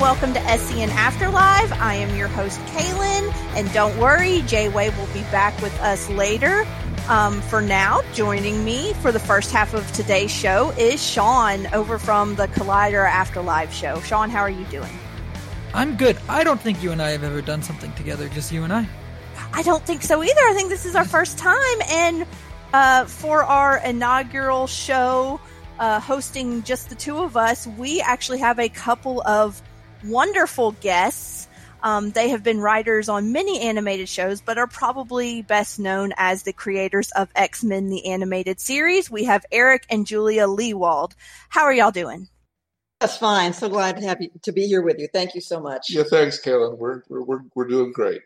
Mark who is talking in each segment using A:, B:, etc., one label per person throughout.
A: and welcome to SCN Afterlife. I am your host, Kaylin, and don't worry, Jay Way will be back with us later. Um, for now, joining me for the first half of today's show is Sean over from the Collider Afterlife show. Sean, how are you doing?
B: I'm good. I don't think you and I have ever done something together, just you and I.
A: I don't think so either. I think this is our first time, and uh, for our inaugural show, uh, hosting just the two of us, we actually have a couple of wonderful guests. Um, they have been writers on many animated shows, but are probably best known as the creators of X Men, the animated series. We have Eric and Julia Lewald. How are y'all doing?
C: That's fine. So glad to have you to be here with you. Thank you so much.
D: Yeah, thanks, Kaylin. We're we're we're doing great.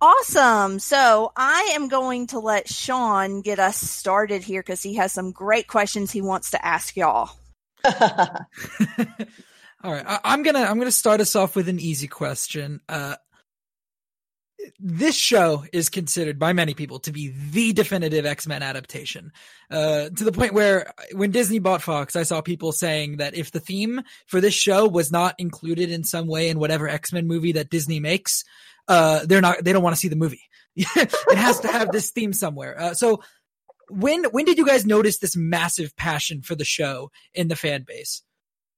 A: Awesome. So I am going to let Sean get us started here because he has some great questions he wants to ask y'all.
B: All right, I, am gonna I'm gonna start us off with an easy question. Uh, this show is considered by many people to be the definitive X-Men adaptation. Uh, to the point where when Disney bought Fox, I saw people saying that if the theme for this show was not included in some way in whatever X-Men movie that Disney makes, uh, they're not, they don't want to see the movie. it has to have this theme somewhere. Uh, so when, when did you guys notice this massive passion for the show in the fan base?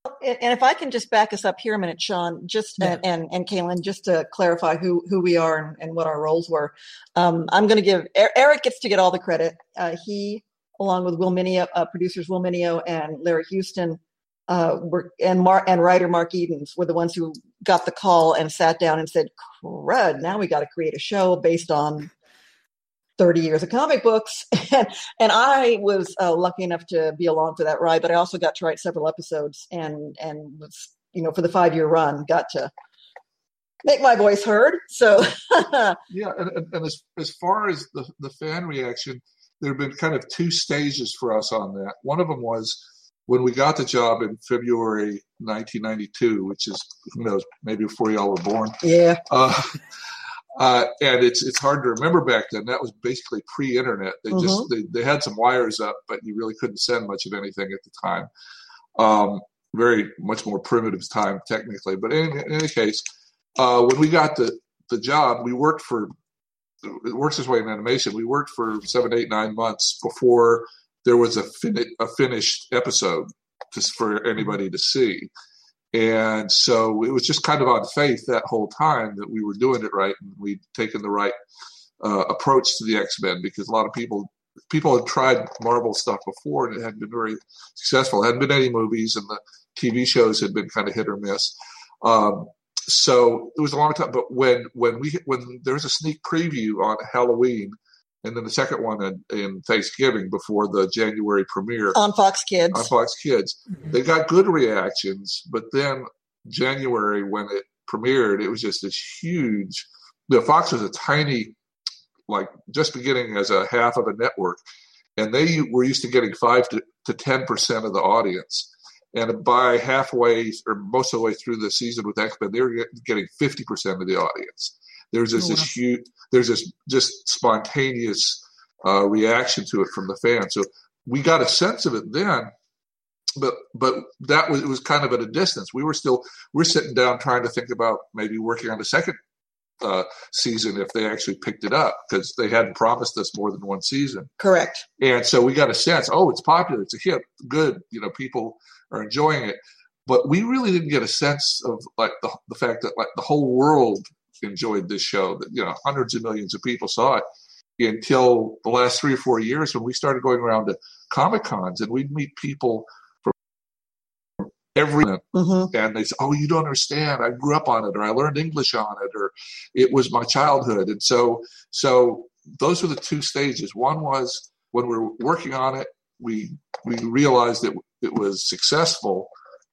C: And if I can just back us up here a minute, Sean, just yeah. and, and, Kaylin, just to clarify who who we are and, and what our roles were, um, I'm going to give Eric gets to get all the credit. Uh, he, along with Will Meugniot, uh, producers Will Meugniot and Larry Houston, uh, were and Mark and writer Mark Edens were the ones who got the call and sat down and said, "Crud! Now we got to create a show based on 30 years of comic books." and, and I was uh, lucky enough to be along for that ride, but I also got to write several episodes and and was you know for the five year run got to make my voice heard. So
D: yeah, and, and, as as far as the the fan reaction, there have been kind of two stages for us on that. One of them was when we got the job in February 1992, which is who knows, maybe before y'all were born.
C: Yeah. Uh,
D: uh, and it's it's hard to remember back then. That was basically pre-internet. They mm-hmm. just they, they had some wires up, but you really couldn't send much of anything at the time. Um, very much more primitive time technically, but in, in any case, uh, when we got the the job, we worked for. It works this way in animation. We worked for seven, eight, nine months before there was a, fin- a finished episode just for anybody to see. And so it was just kind of on faith that whole time that we were doing it right and we'd taken the right uh, approach to the X Men because a lot of people people had tried Marvel stuff before and it hadn't been very successful. It hadn't been any movies and the TV shows had been kind of hit or miss. Um, so it was a long time. But when when we when there was a sneak preview on Halloween and then the second one in, in, Thanksgiving before the January premiere
C: on Fox Kids.
D: On Fox Kids, mm-hmm. they got good reactions, but then January when it premiered, it was just this huge. The Fox was a tiny, like just beginning as a half of a network, and they were used to getting five to ten percent of the audience. And by halfway or most of the way through the season with X Men, they were getting fifty percent of the audience. There's just oh, wow. this huge, there's this just spontaneous uh, reaction to it from the fans. So we got a sense of it then, but but that was it was kind of at a distance. We were still we're sitting down trying to think about maybe working on the second uh, season if they actually picked it up because they hadn't promised us more than one season.
C: Correct.
D: And so we got a sense, oh, it's popular, it's a hit, good, you know, people are enjoying it. But we really didn't get a sense of like the, the fact that like the whole world enjoyed this show. That you know, hundreds of millions of people saw it until the last three or four years when we started going around to comic cons and we'd meet people from every mm-hmm. and they say, "Oh, you don't understand. I grew up on it, or I learned English on it, or it was my childhood." And so, so those were the two stages. One was when we were working on it, we we realized that it was successful,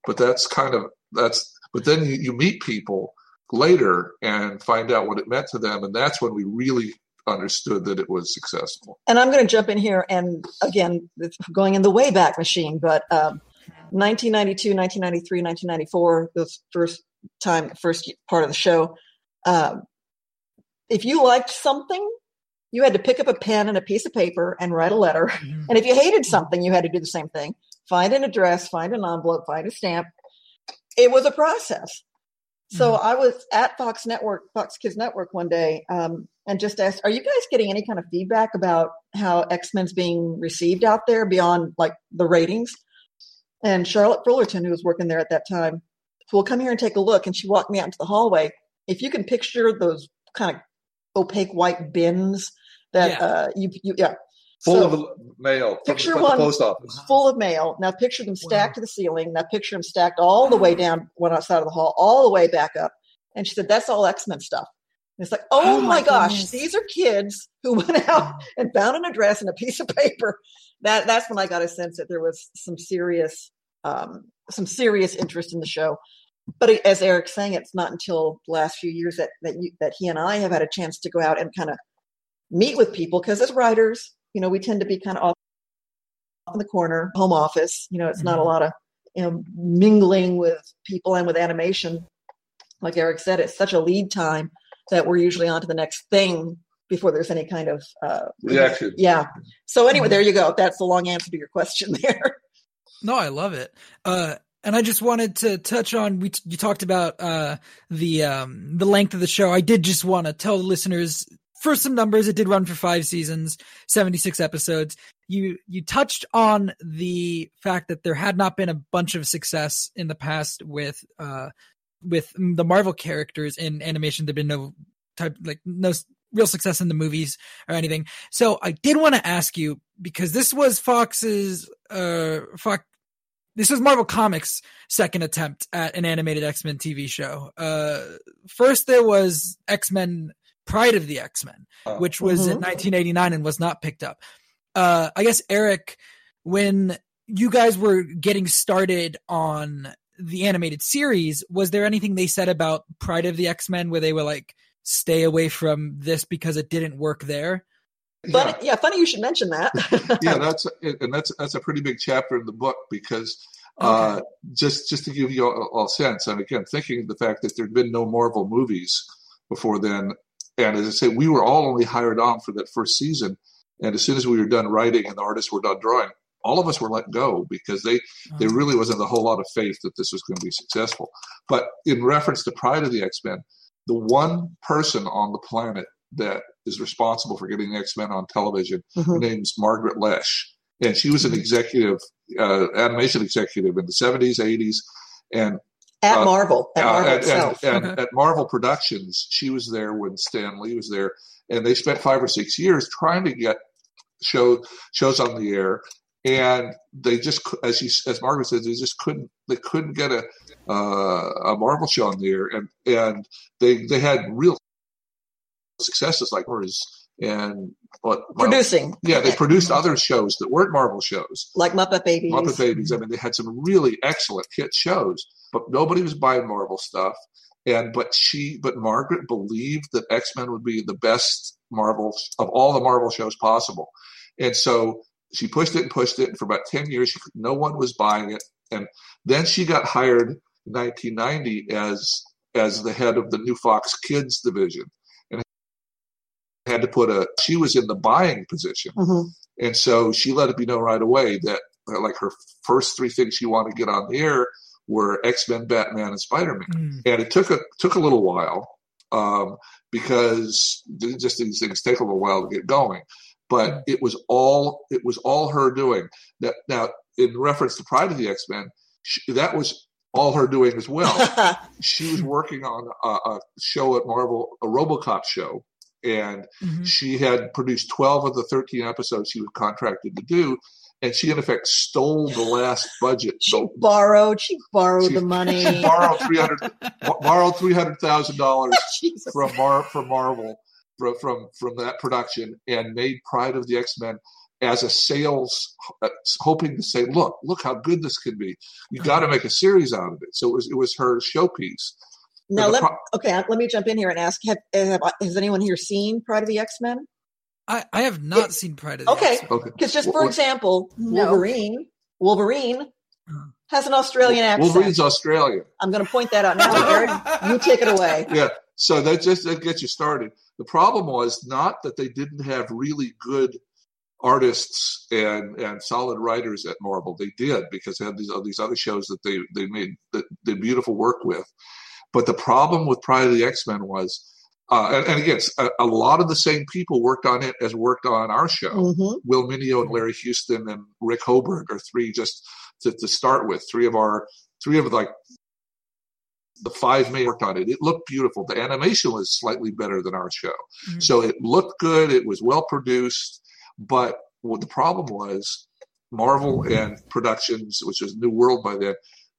D: but that's kind of that's. But then you, you meet people later and find out what it meant to them. And that's when we really understood that it was successful.
C: And I'm going to jump in here and again, going in the way back machine, but um, 1992, 1993, 1994, the first time, first part of the show. Um, if you liked something, you had to pick up a pen and a piece of paper and write a letter. Mm-hmm. And if you hated something, you had to do the same thing. Find an address, find an envelope, find a stamp. It was a process. So. I was at Fox Network, Fox Kids Network one day, um, and just asked, "Are you guys getting any kind of feedback about how X Men's being received out there beyond like the ratings?" And Charlotte Fullerton, who was working there at that time, well, come here and take a look. And she walked me out into the hallway. If you can picture those kind of opaque white bins that yeah. uh, you, you yeah
D: full so, of mail
C: picture from, one post office. full of mail. Now picture them stacked wow. to the ceiling. Now picture them stacked all the way down one outside of the hall all the way back up. And she said that's all x-men stuff. And it's like oh, oh my, my gosh these are kids who went out and found an address and a piece of paper. That that's when i got a sense that there was some serious um, some serious interest in the show. But as eric's saying it's not until the last few years that that, you, that he and i have had a chance to go out and kind of meet with people because as writers you know, we tend to be kind of off in the corner, home office. You know, it's mm-hmm. not a mm-hmm. lot of you know mingling with people and with animation. Like Eric said, it's such a lead time that we're usually on to the next thing before there's any kind of uh,
D: reaction.
C: Yeah. So anyway, there you go. That's the long answer to your question there.
B: No, I love it. Uh, and I just wanted to touch on we you talked about uh, the um, the length of the show. I did just want to tell the listeners for some numbers, it did run for five seasons, 76 episodes. You, you touched on the fact that there had not been a bunch of success in the past with, uh, with the Marvel characters in animation. There'd been no type, like no real success in the movies or anything. So I did want to ask you because this was Fox's, uh, Fox, this was Marvel Comics' second attempt at an animated X Men TV show. Uh, first there was X Men Pride of the X Men, uh, which was mm-hmm. in 1989 and was not picked up. Uh, I guess Eric, when you guys were getting started on the animated series, was there anything they said about Pride of the X Men where they were like, stay away from this because it didn't work there?
C: Funny, yeah. yeah, funny you should mention that.
D: yeah, that's and that's that's a pretty big chapter in the book because uh, okay. uh, just just to give you all, a sense, and again, thinking of the fact that there'd been no Marvel movies before then, and as I say, we were all only hired on for that first season. And as soon as we were done writing and the artists were done drawing, all of us were let go because they there really wasn't a whole lot of faith that this was going to be successful. But in reference to Pride of the X Men, the one person on the planet that is responsible for getting the X Men on television, mm-hmm. her name's Margaret Loesch, and she was an mm-hmm. executive, uh, animation executive in the seventies, eighties, and
C: at uh, Marvel, at Marvel
D: at, itself. At, at, at, Marvel Productions, she was there when Stan Lee was there, and they spent five or six years trying to get show shows on the air, and they just, as she, as Margaret says, they just couldn't, they couldn't get a uh, a Marvel show on the air, and and they they had real successes like hers and
C: well, producing.
D: Yeah, they produced other shows that weren't Marvel shows,
C: like Muppet Babies.
D: Muppet Babies. I mean, they had some really excellent hit shows but nobody was buying Marvel stuff. And but she, but Margaret believed that X Men would be the best Marvel of all the Marvel shows possible, and so she pushed it and pushed it. And for about ten years, she, no one was buying it. And then she got hired in 1990 as as the head of the new Fox Kids division, had to put a. She was in the buying position, mm-hmm. and so she let it be known right away that like her first three things she wanted to get on the air were X Men, Batman, and Spider Man, mm. and it took a took a little while um, because just these things take a little while to get going. But mm. it was all it was all her doing. That now, in reference to Pride of the X Men, that was all her doing as well. she was working on a, a, show at Marvel, a RoboCop show, and mm-hmm. she had produced twelve of the thirteen episodes she was contracted to do and she in effect stole the last budget.
C: She so, borrowed. She borrowed she, the money.
D: She borrowed three hundred. borrowed three hundred thousand dollars from Mar from Marvel from, from from that production and made Pride of the X Men as a sales, uh, hoping to say, look, look how good this can be. You got to make a series out of it. So it was it was her showpiece.
C: Now, let, pro- okay, let me jump in here and ask: have, have, Has anyone here seen Pride of the X Men?
B: I, I have not it, seen Pride of the
C: Okay, because okay. Because just for example, Wolverine, Wolverine uh-huh. has an Australian accent.
D: Wolverine's Australian.
C: I'm going to point that out now, Aaron. You take it away.
D: Yeah, so that just that gets you started. The problem was not that they didn't have really good artists and and solid writers at Marvel. They did because they had these these other shows that they they made that did beautiful work with. But the problem with Pride of the X Men was, uh, and, and, again, a, a, lot of the same people worked on it as worked on our show. Mm-hmm. Will Meugniot and Larry Houston and Rick Hoberg are three just to, to start with. Three of our three of like the five men worked on it. It looked beautiful. The animation was slightly better than our show, mm-hmm. so it looked good. It was well produced, but what the problem was, Marvel and Productions, which was New World by then,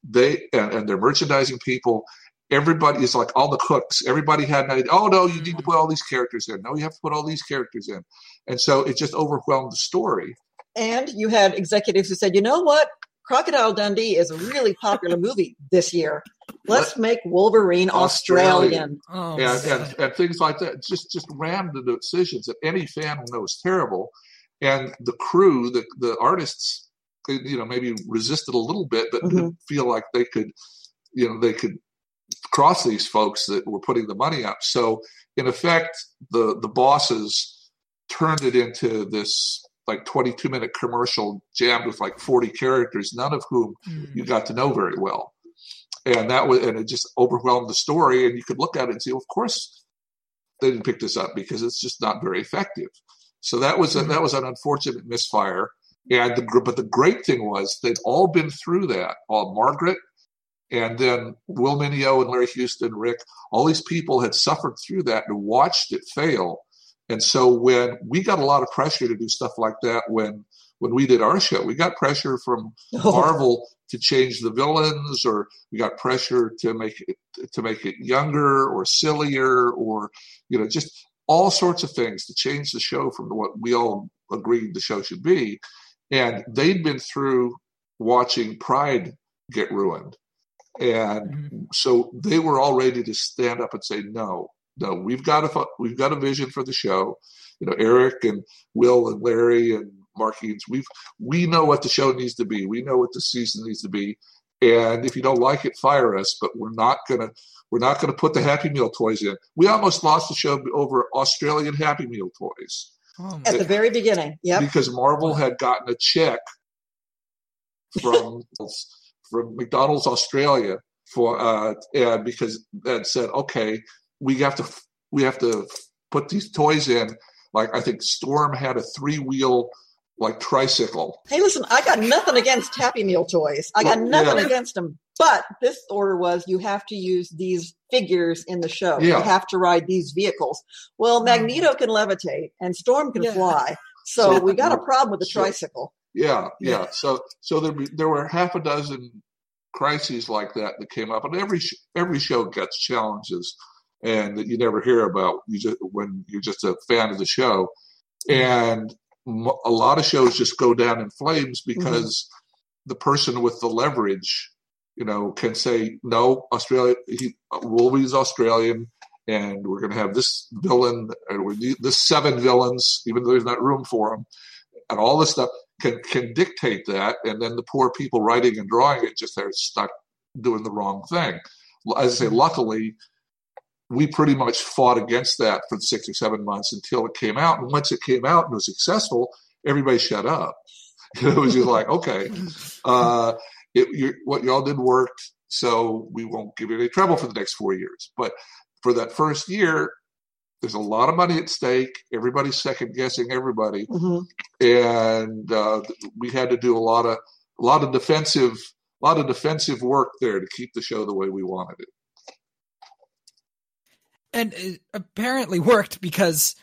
D: they and, and their merchandising people everybody is like all the cooks. Everybody had an idea oh no you need to put all these characters in. No you have to put all these characters in. And so it just overwhelmed the story.
C: And you had executives who said you know what? Crocodile dundee is a really popular movie this year. Let's make wolverine australian,
D: australian. Oh, and, and, and, things like that. Just just rammed the decisions that any fan will know is terrible. And the crew the, the artists you know maybe resisted a little bit but mm-hmm. didn't feel like they could you know they could cross these folks that were putting the money up. So in effect, the the bosses turned it into this like 22 minute commercial jammed with like 40 characters, none of whom mm. you got to know very well. And that was and it just overwhelmed the story. And you could look at it and say, well, of course they didn't pick this up because it's just not very effective. So that was a, mm. that was an unfortunate misfire. And the, group, but the great thing was they'd all been through that. All Margaret and then Will Meugniot and Larry Houston, Rick, all these people had suffered through that and watched it fail. And so when we got a lot of pressure to do stuff like that when when we did our show, we got pressure from oh. Marvel to change the villains, or we got pressure to make it to make it younger or sillier, or you know, just all sorts of things to change the show from what we all agreed the show should be. And they'd been through watching Pride get ruined and mm-hmm. so they were all ready to stand up and say, no, no, we've got a we've got a vision for the show. You know, Eric and Will and Larry and Mark Edens, we've we know what the show needs to be. We know what the season needs to be. And if you don't like it, fire us. But we're not gonna we're not gonna put the Happy Meal toys in. We almost lost the show over Australian Happy Meal toys.
C: Oh, At the very beginning, yeah.
D: Because Marvel had gotten a check from from McDonald's Australia for uh, and because that said, okay, we have to we have to put these toys in. Like I think Storm had a three wheel like tricycle.
C: Hey, listen, I got nothing against Happy Meal toys. I got nothing yeah. against them. But this order was you have to use these figures in the show. Yeah. You have to ride these vehicles. Well, Magneto can levitate and Storm can yeah. fly. So we got a problem with the tricycle.
D: Yeah, yeah. So so there there were half a dozen crises like that that came up, and every every show gets challenges, and that you never hear about. You just when you're just a fan of the show, and a lot of shows just go down in flames mm-hmm. because mm-hmm. the person with the leverage, you know, can say no. Australia, he, Wolverine's Australian and we're going to have this villain, and we this seven villains, even though there's not room for them, and all this stuff can can dictate that, and then the poor people writing and drawing it just are stuck doing the wrong thing. As I say, luckily, we pretty much fought against that for six or seven months until it came out. And once it came out and was successful, everybody shut up. it was just like, okay, uh, it, what y'all did worked, so we won't give you any trouble for the next four years. But for that first year, there's a lot of money at stake. Everybody's second guessing everybody, mm-hmm. and uh, we had to do a lot of a lot of defensive a lot of defensive work there to keep the show the way we wanted it.
B: And it apparently worked because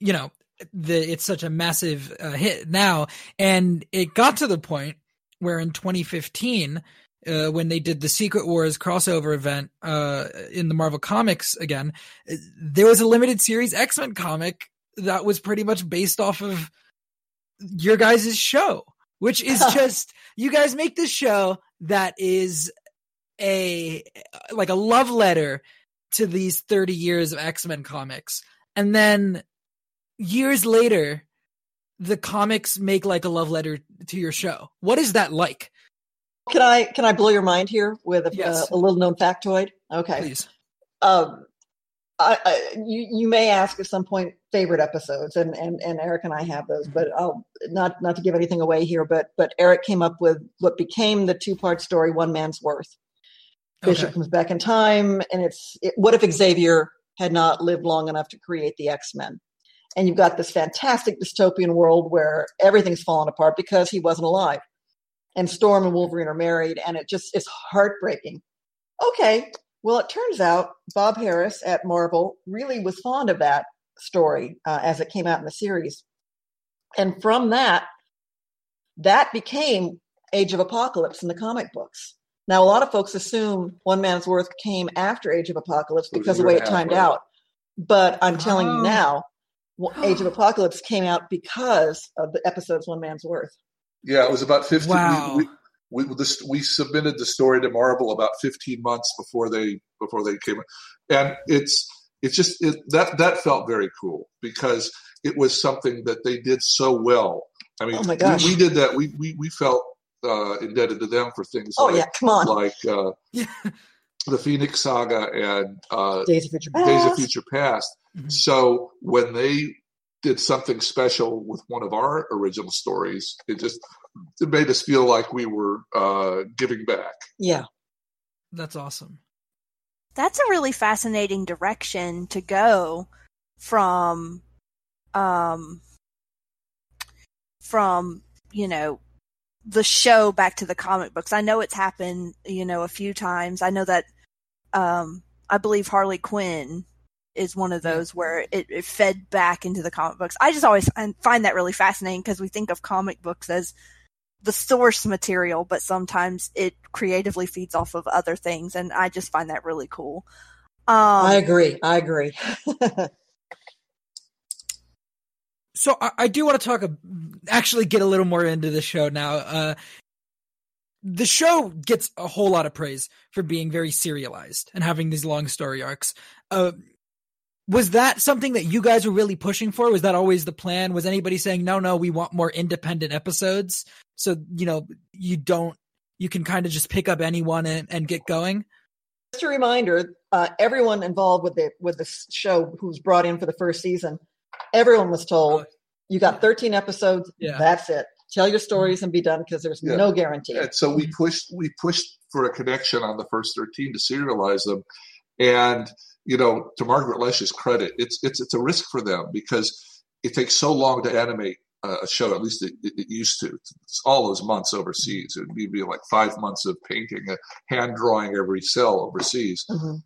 B: you know the it's such a massive uh, hit now, and it got to the point where in 2015 uh, when they did the Secret Wars crossover event uh, in the Marvel Comics again, there was a limited series X Men comic that was pretty much based off of your guys' show, which is just you guys make this show that is a like a love letter to these 30 years of X-Men comics. And then years later, the comics make like a love letter to your show. What is that like?
C: Can I can I blow your mind here with a, yes. uh, a little known factoid? Okay,
B: please.
C: Um, I, I, you you may ask at some point favorite episodes, and and and Eric and I have those, but I'll not not to give anything away here. But but Eric came up with what became the two part story, One Man's Worth, Bishop okay. comes back in time, and it's it, what if Xavier had not lived long enough to create the X Men? And you've got this fantastic dystopian world where everything's fallen apart because he wasn't alive. And Storm and Wolverine are married, and it just is heartbreaking. Okay, well, it turns out Bob Harras at Marvel really was fond of that story uh, as it came out in the series. And from that, that became Age of Apocalypse in the comic books. Now, a lot of folks assume One Man's Worth came after Age of Apocalypse because of the way it timed out. But I'm telling oh. you now, Age of Apocalypse came out because of the episodes One Man's Worth.
D: Yeah, it was about 15. Wow. We, we, we, this, we submitted the story to Marvel about 15 months before they before they came, and it's it's just it, that that felt very cool because it was something that they did so well. I mean, oh my gosh. We, we did that. We we, we felt uh, indebted to them for things.
C: Oh
D: like,
C: yeah, come on.
D: Like uh, the Phoenix Saga and uh,
C: Days of Future Past.
D: Days of Future Past. Mm-hmm. So when they did something special with one of our original stories, it just it made us feel like we were uh, giving back.
C: Yeah,
B: that's awesome.
A: That's a really fascinating direction to go from, um, from you know the show back to the comic books. I know it's happened, you know, a few times. I know that um I believe Harley Quinn is one of those where it, it fed back into the comic books. I just always find that really fascinating because we think of comic books as the source material, but sometimes it creatively feeds off of other things, and I just find that really cool.
C: Um, I agree. I agree.
B: so I, I, do want to talk, actually get a little more into the show now. Uh, the show gets a whole lot of praise for being very serialized and having these long story arcs. Uh, was that something that you guys were really pushing for? Was that always the plan? Was anybody saying, no, no, we want more independent episodes? So, you know, you don't, you can kind of just pick up anyone and, and get going?
C: Just a reminder, uh, everyone involved with the, with the show who was brought in for the first season Everyone was told, you got 13 episodes. Yeah. That's it. Tell your stories and be done because there's yeah. no guarantee.
D: And so we pushed we pushed for a connection on the first 13 to serialize them. And you know, to Margaret Loesch's credit, it's it's it's a risk for them because it takes so long to animate a show. At least it, it, used to. It's all those months overseas. It would be like five months of painting, a hand drawing every cell overseas. Mm-hmm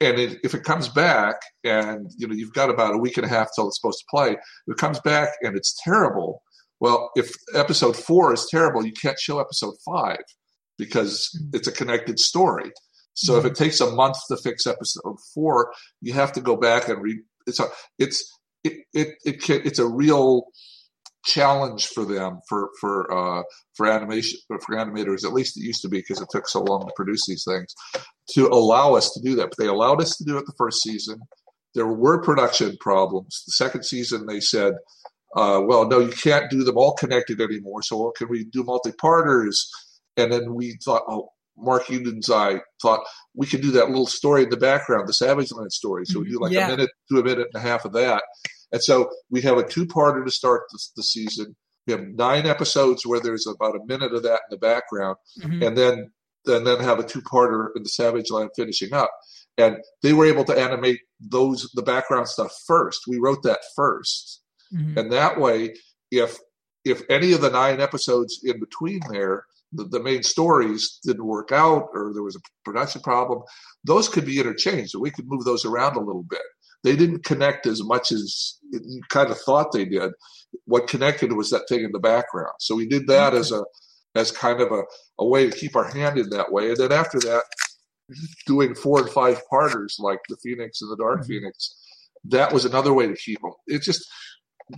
D: and it, if it comes back and you know you've got about a week and a half till it's supposed to play if it comes back and it's terrible well if episode four is terrible you can't show episode five because it's a connected story so if it takes a month to fix episode four you have to go back and read it's a it's it, it, it can, it's a real challenge for them for for uh, for animation for animators at least it used to be because it took so long to produce these things to allow us to do that. But they allowed us to do it the first season. There were production problems. The second season they said uh, well no you can't do them all connected anymore so well, can we do multi-parters? And then we thought oh Mark Edens eye thought we could do that little story in the background, the Savage Land story. So we do like yeah. a minute to a minute and a half of that. And so we have a two-parter to start the, the season. We have nine episodes where there's about a minute of that in the background, mm-hmm. and then and then have a two-parter in the Savage Land finishing up. And they were able to animate those the background stuff first. We wrote that 1st mm-hmm. and that way, if if any of the nine episodes in between there, the, the, main stories didn't work out or there was a production problem, those could be interchanged. So we could move those around a little bit they didn't connect as much as you kind of thought they did. What connected was that thing in the background. So we did that as a as kind of a, a way to keep our hand in that way. And then after that, doing four and five parters like the Phoenix and the Dark mm-hmm. Phoenix, that was another way to keep them. It just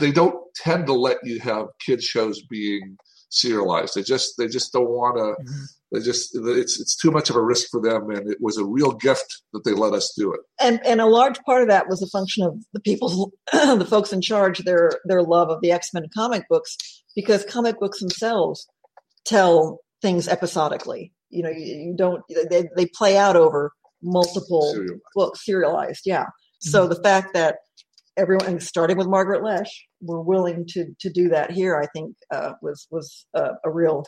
D: they don't tend to let you have kids shows being serialized. They just they just don't want to. Mm-hmm. They just it's it's too much of a risk for them, and it was a real gift that they let us do it.
C: And and a large part of that was a function of the people, the folks in charge, their their love of the X Men comic books, because comic books themselves tell things episodically. You know, you, you don't they they play out over multiple serialized. books, serialized. Yeah. Mm-hmm. So the fact that everyone, starting with Margaret Loesch, were willing to to do that here, I think uh, was was a, a real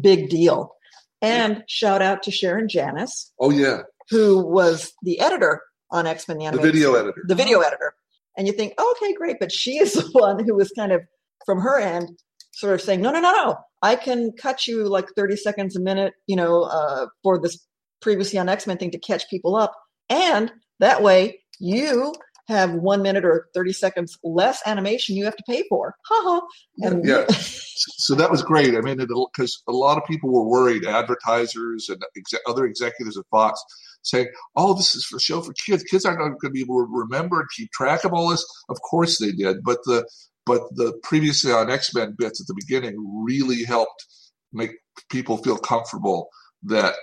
C: big deal. And shout out to Sharon Janis.
D: Oh yeah,
C: who was the editor on X Men the
D: animated, the video editor,
C: the video editor. And you think, oh, okay, great, but she is the one who was kind of from her end, sort of saying, no, no, no, no, I can cut you like thirty seconds a minute, you know, uh, for this previously on X Men thing to catch people up, and that way you have one minute or 30 seconds less animation you have to pay for. Ha
D: ha. yeah. so that was great. I mean, because a lot of people were worried, advertisers and ex- other executives at Fox saying, oh, this is for show for kids. Kids aren't going to be able to remember and keep track of all this. Of course they did. But the, but the previously on X-Men bits at the beginning really helped make people feel comfortable that,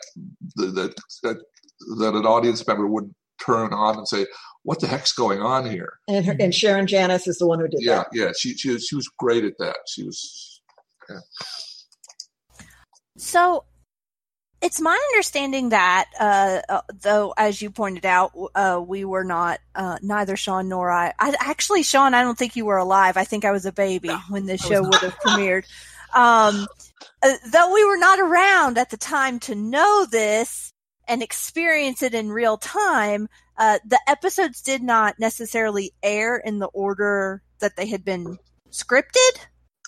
D: that, that, that an audience member would turn on and say, "What the heck's going on here?"
C: And her, and Sharon Janis is the one who did
D: yeah,
C: that.
D: Yeah, yeah. She she was, she was great at that. She was. Yeah.
A: So, it's my understanding that, uh, uh, though, as you pointed out, uh, we were not, uh, neither Sean nor I, I. Actually, Sean, I don't think you were alive. I think I was a baby no, when this show would have premiered. Um, uh, though we were not around at the time to know this, and experience it in real time, uh, the episodes did not necessarily air in the order that they had been scripted.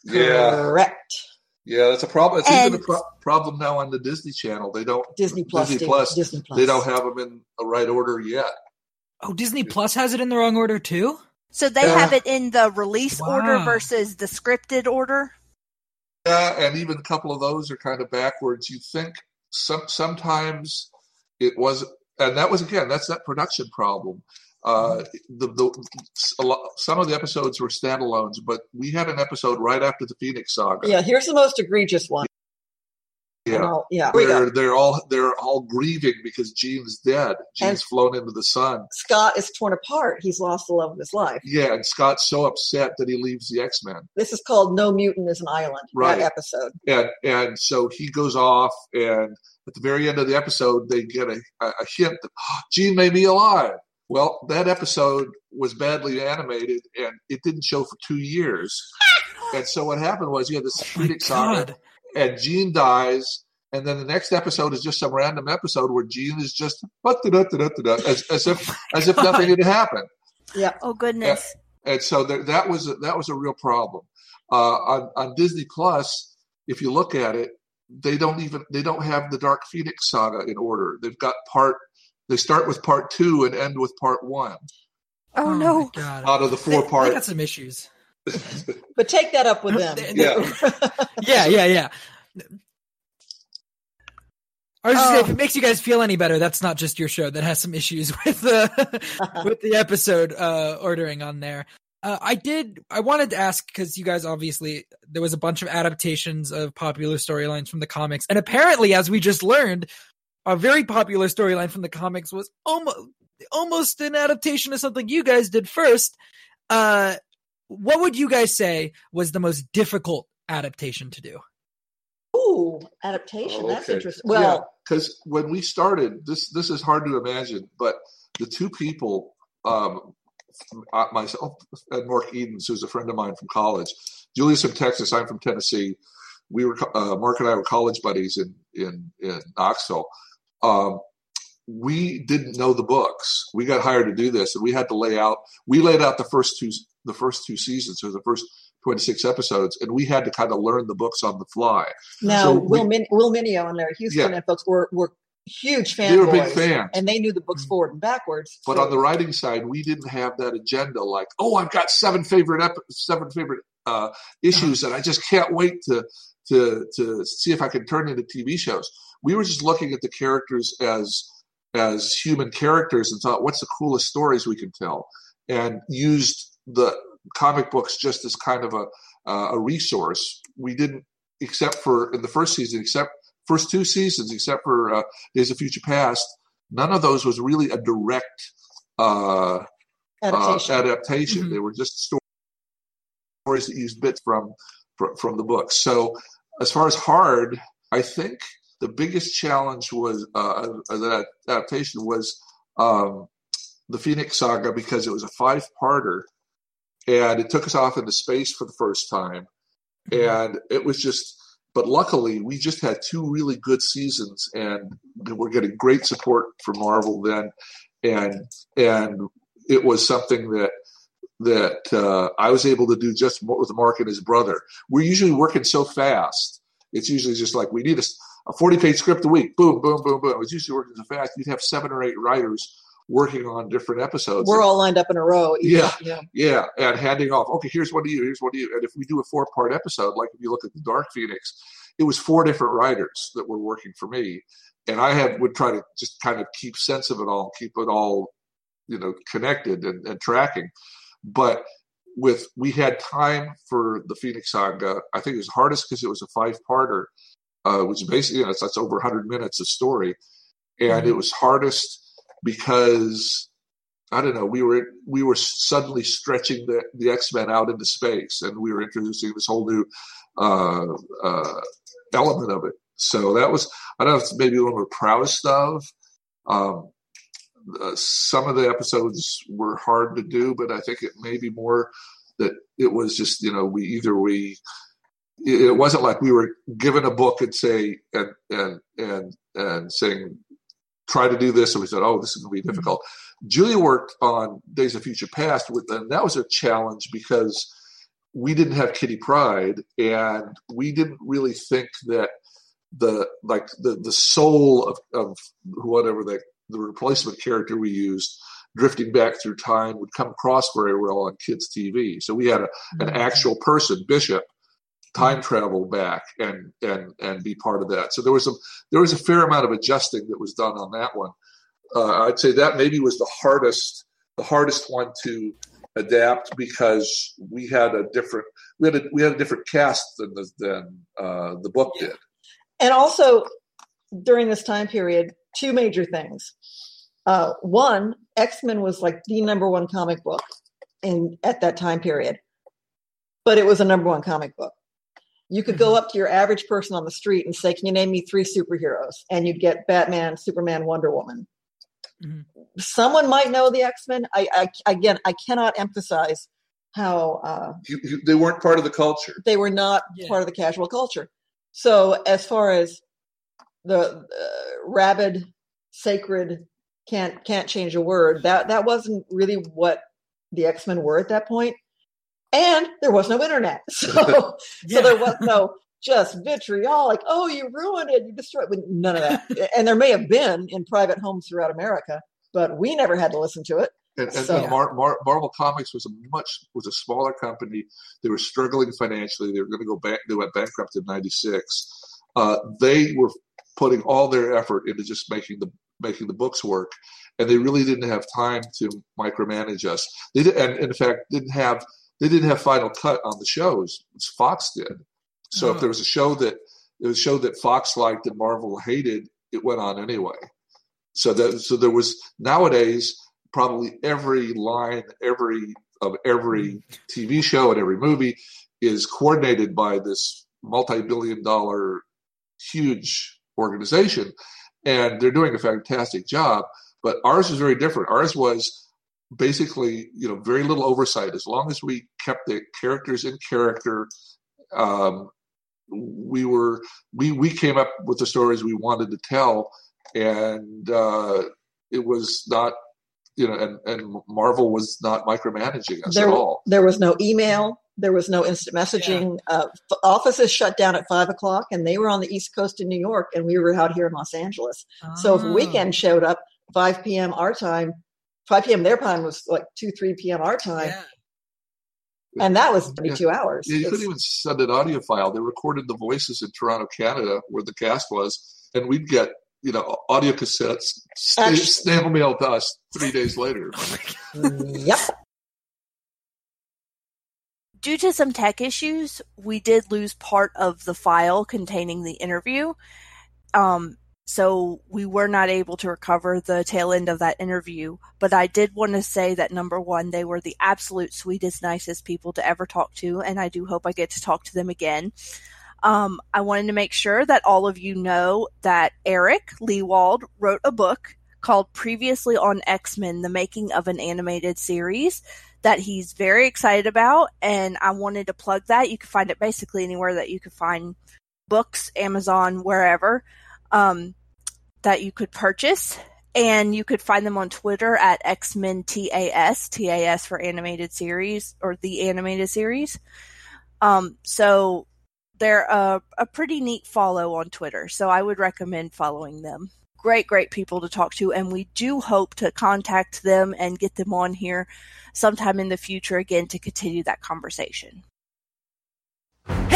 D: Yeah,
C: correct.
D: Yeah, that's a problem. It's and, even a pro- problem now on the Disney Channel. They don't
C: Disney Plus,
D: Disney Plus, Disney Plus. They don't have them in the right order yet.
B: Oh, Disney Plus has it in the wrong order too.
A: So they have it in the release wow. order versus the scripted order.
D: Yeah, and even a couple of those are kind of backwards. You think some sometimes it was, and that was again, that's that production problem. Uh, the, the lot, some of the episodes were standalones, but we had an episode right after the Phoenix Saga.
C: Yeah, here's the most egregious one.
D: Yeah, yeah. They're, they're all they're all grieving because Jean's dead. Jean's and flown into the sun.
C: Scott is torn apart. He's lost the love of his life.
D: Yeah, and Scott's so upset that he leaves the X Men.
C: This is called No Mutant is an Island. Right. That episode.
D: And and so he goes off and at the very end of the episode, they get a, a hint that ah, oh, Jean may be alive. Well, that episode was badly animated and it didn't show for two years. and so what happened was you had this oh Phoenix saga, and Jean dies, and then the next episode is just some random episode where Jean is just as, as if as if nothing had happened.
C: Yeah.
A: Oh goodness.
D: And, and so there, that was a, that was a real problem. Uh, on on Disney Plus, if you look at it, they don't even they don't have the Dark Phoenix saga in order. They've got part they start with part two and end with part one.
A: Oh, oh no!
D: Out of the four
B: they,
D: parts,
B: they got some issues.
C: But take that up with them.
B: yeah, yeah, yeah, yeah. I was just saying, if it makes you guys feel any better, that's not just your show that has some issues with the with the episode uh, ordering on there. Uh, I did. I wanted to ask because you guys obviously there was a bunch of adaptations of popular storylines from the comics, and apparently, as we just learned, a very popular storyline from the comics was almost almost an adaptation of something you guys did first. Uh, what would you guys say was the most difficult adaptation to do?
C: Ooh, adaptation. Oh, okay. That's interesting. Well,
D: because yeah, when we started, this this is hard to imagine, but the two people um, uh, myself and Mark Edens, who's a friend of mine from college. Julia's from Texas. I'm from Tennessee. We were uh, Mark and I were college buddies in in in Knoxville. Um, we didn't know the books. We got hired to do this, and we had to lay out. We laid out the first two the first two seasons, or the first 26 episodes, and we had to kind of learn the books on the fly.
C: Now, so Will, we, Min- Will Meugniot and Larry Houston yeah. and folks were, were huge fans.
D: They were big fans,
C: and they knew the books mm-hmm. forward and backwards.
D: But so. on the writing side, we didn't have that agenda. Like, oh, I've got seven favorite ep- seven favorite uh, issues uh-huh. I just can't wait to to to see if I can turn into TV shows. We were just looking at the characters as as human characters and thought, what's the coolest stories we can tell, and used the comic books just as kind of a uh, a resource. We didn't, except for in the first season, except first two seasons, except for uh, Days of Future Past, none of those was really a direct uh,
C: adaptation.
D: Uh, adaptation. Mm-hmm. They were just stories that used bits from from the book. So, as far as hard, I think the biggest challenge was uh, that adaptation was um, the Phoenix Saga because it was a five-parter, and it took us off into space for the first time, mm-hmm. and it was just but luckily, we just had two really good seasons, and we're getting great support from Marvel then, and and it was something that that uh, I was able to do just with Mark and his brother. We're usually working so fast. It's usually just like we need a, a 40 page script a week. Boom, boom, boom, boom. It's usually working so fast. You'd have seven or eight writers working on different episodes.
C: We're all lined up in a row.
D: Yeah, yeah, yeah, and handing off. Okay, here's one of you. Here's one of you. And if we do a four part episode, like if you look at the Dark Phoenix, it was four different writers that were working for me, and I had would try to just kind of keep sense of it all, keep it all, you know, connected and, and tracking. But with we had time for the Phoenix Saga. I think it was hardest because it was a five parter, uh, which basically you know, that's over 100 minutes of story, and mm-hmm. it was hardest because I don't know we were we were suddenly stretching the the X Men out into space, and we were introducing this whole new uh, uh, element of it. So that was I don't know if it's maybe one we're proudest of. Um, uh, some of the episodes were hard to do, but I think it may be more that it was just you know we either we it wasn't like we were given a book and say and and and and saying try to do this and we said oh this is going to be mm-hmm. difficult mm-hmm. julia worked on days of future past with and that was a challenge because we didn't have kitty pryde and we didn't really think that the like the the soul of, of whatever the the replacement character we used drifting back through time would come across very well on kids TV. So we had a, an mm-hmm. actual person, Bishop, time travel back and and and be part of that. So there was a there was a fair amount of adjusting that was done on that one. Uh, I'd say that maybe was the hardest the hardest one to adapt because we had a different we had a, we had a different cast than the, than uh, the book did.
C: And also during this time period, two major things. Uh, one, X Men was like the number one comic book in at that time period, but it was a number one comic book. You could go mm-hmm. up to your average person on the street and say, "Can you name me three superheroes?" and you'd get Batman, Superman, Wonder Woman. Mm-hmm. Someone might know the X Men. I, I, again, I cannot emphasize how uh,
D: you, you, they weren't part of the culture.
C: They were not yeah. part of the casual culture. So, as far as the uh, rabid, sacred can't can't change a word. That that wasn't really what the X Men were at that point, and there was no internet, so yeah. so there was no just vitriol like oh you ruined it you destroyed it. none of that and there may have been in private homes throughout america but we never had to listen to it
D: and, and, so, and Mar- Mar- Marvel Comics was a much was a smaller company. They were struggling financially. They were going to go back. They went bankrupt in '96. Uh, they were putting all their effort into just making the making the books work, and they really didn't have time to micromanage us. They did, and in fact didn't have they didn't have final cut on the shows. Fox did. So oh. if there was a show that it was a show that Fox liked and Marvel hated, it went on anyway. So that so there was nowadays probably every line, every of every hmm. TV show and every movie is coordinated by this multi-billion dollar huge organization and they're doing a fantastic job but ours was very different ours was basically you know very little oversight as long as we kept the characters in character um, we were we we came up with the stories we wanted to tell and uh, it was not you know and, and marvel was not micromanaging us
C: there,
D: at all
C: there was no email there was no instant messaging. Yeah. Uh, offices shut down at five o'clock, and they were on the East Coast in New York, and we were out here in Los Angeles. Oh. So if weekend ah. showed up, five p.m. our time, five p.m. their time was like two, three p.m. our time. Yeah. And that was 22 yeah. hours.
D: Yeah, you couldn't even send an audio file. They recorded the voices in Toronto, Canada, where the cast was, and we'd get you know audio cassettes snail mail to us three days later.
C: yep
A: due to some tech issues, we did lose part of the file containing the interview. Um, so we were not able to recover the tail end of that interview. But I did want to say that number one, they were the absolute sweetest, nicest people to ever talk to, and I do hope I get to talk to them again. Um, I wanted to make sure that all of you know that Eric Lewald wrote a book called Previously on X Men The Making of an Animated Series that he's very excited about, and I wanted to plug that. You can find it basically anywhere that you can find books, Amazon, wherever, um, that you could purchase. And you could find them on Twitter at X Men TAS, TAS for animated series or the animated series. Um, so they're a, a pretty neat follow on Twitter. So I would recommend following them. Great, great people to talk to. And we do hope to contact them and get them on here sometime in the future again to continue that conversation.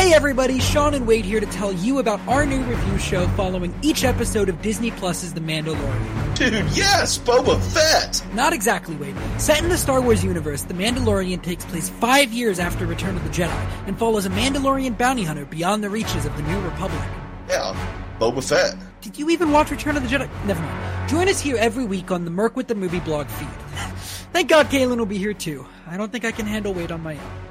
B: Hey everybody, Sean and Wade here to tell you about our new review show following each episode of Disney Plus's The Mandalorian.
E: Dude, yes, Boba Fett!
B: Not exactly, Wade. Set in the Star Wars universe, The Mandalorian takes place five years after Return of the Jedi and follows a Mandalorian bounty hunter beyond the reaches of the New Republic.
E: Yeah, Boba Fett.
B: Did you even watch Return of the Jedi? Never mind. Join us here every week on the Merc with the Movie blog feed. Thank God Kaylin will be here too. I don't think I can handle Wade on my own.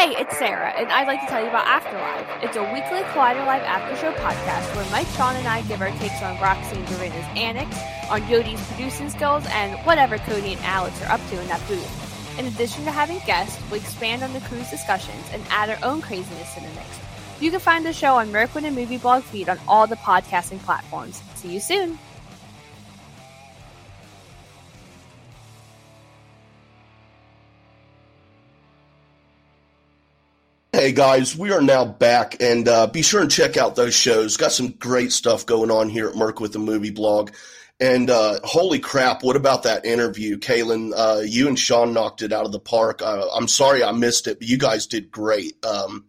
F: Hey, it's Sarah, and I'd like to tell you about Afterlife. It's a weekly Collider Live after show podcast where Mike, Sean, and I give our takes on Roxy and Dorinda's annex, on Yodi's producing skills, and whatever Cody and Alex are up to in that booth. In addition to having guests, we expand on the crew's discussions and add our own craziness to the mix. You can find the show on Merc with the Movie Blog feed on all the podcasting platforms. See you soon!
E: Hey guys, we are now back, and uh, be sure and check out those shows. Got some great stuff going on here at Merc with the Movie Blog. And uh, holy crap, what about that interview, Kaylin? Uh, you and Sean knocked it out of the park. Uh, I'm sorry I missed it, but you guys did great. Um,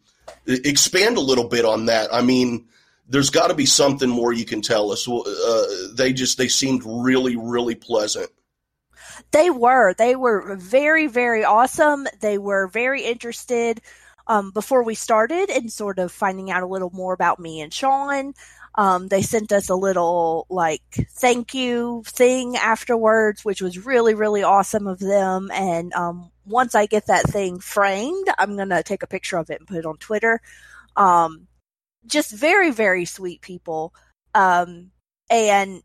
E: expand a little bit on that. I mean, there's got to be something more you can tell us. Uh, they just they seemed really really pleasant.
A: They were. They were very very awesome. They were very interested um, before we started and sort of finding out a little more about me and Sean. Um, they sent us a little like thank you thing afterwards, which was really, really awesome of them. And um, once I get that thing framed, I'm going to take a picture of it and put it on Twitter. Um, just very, very sweet people um, and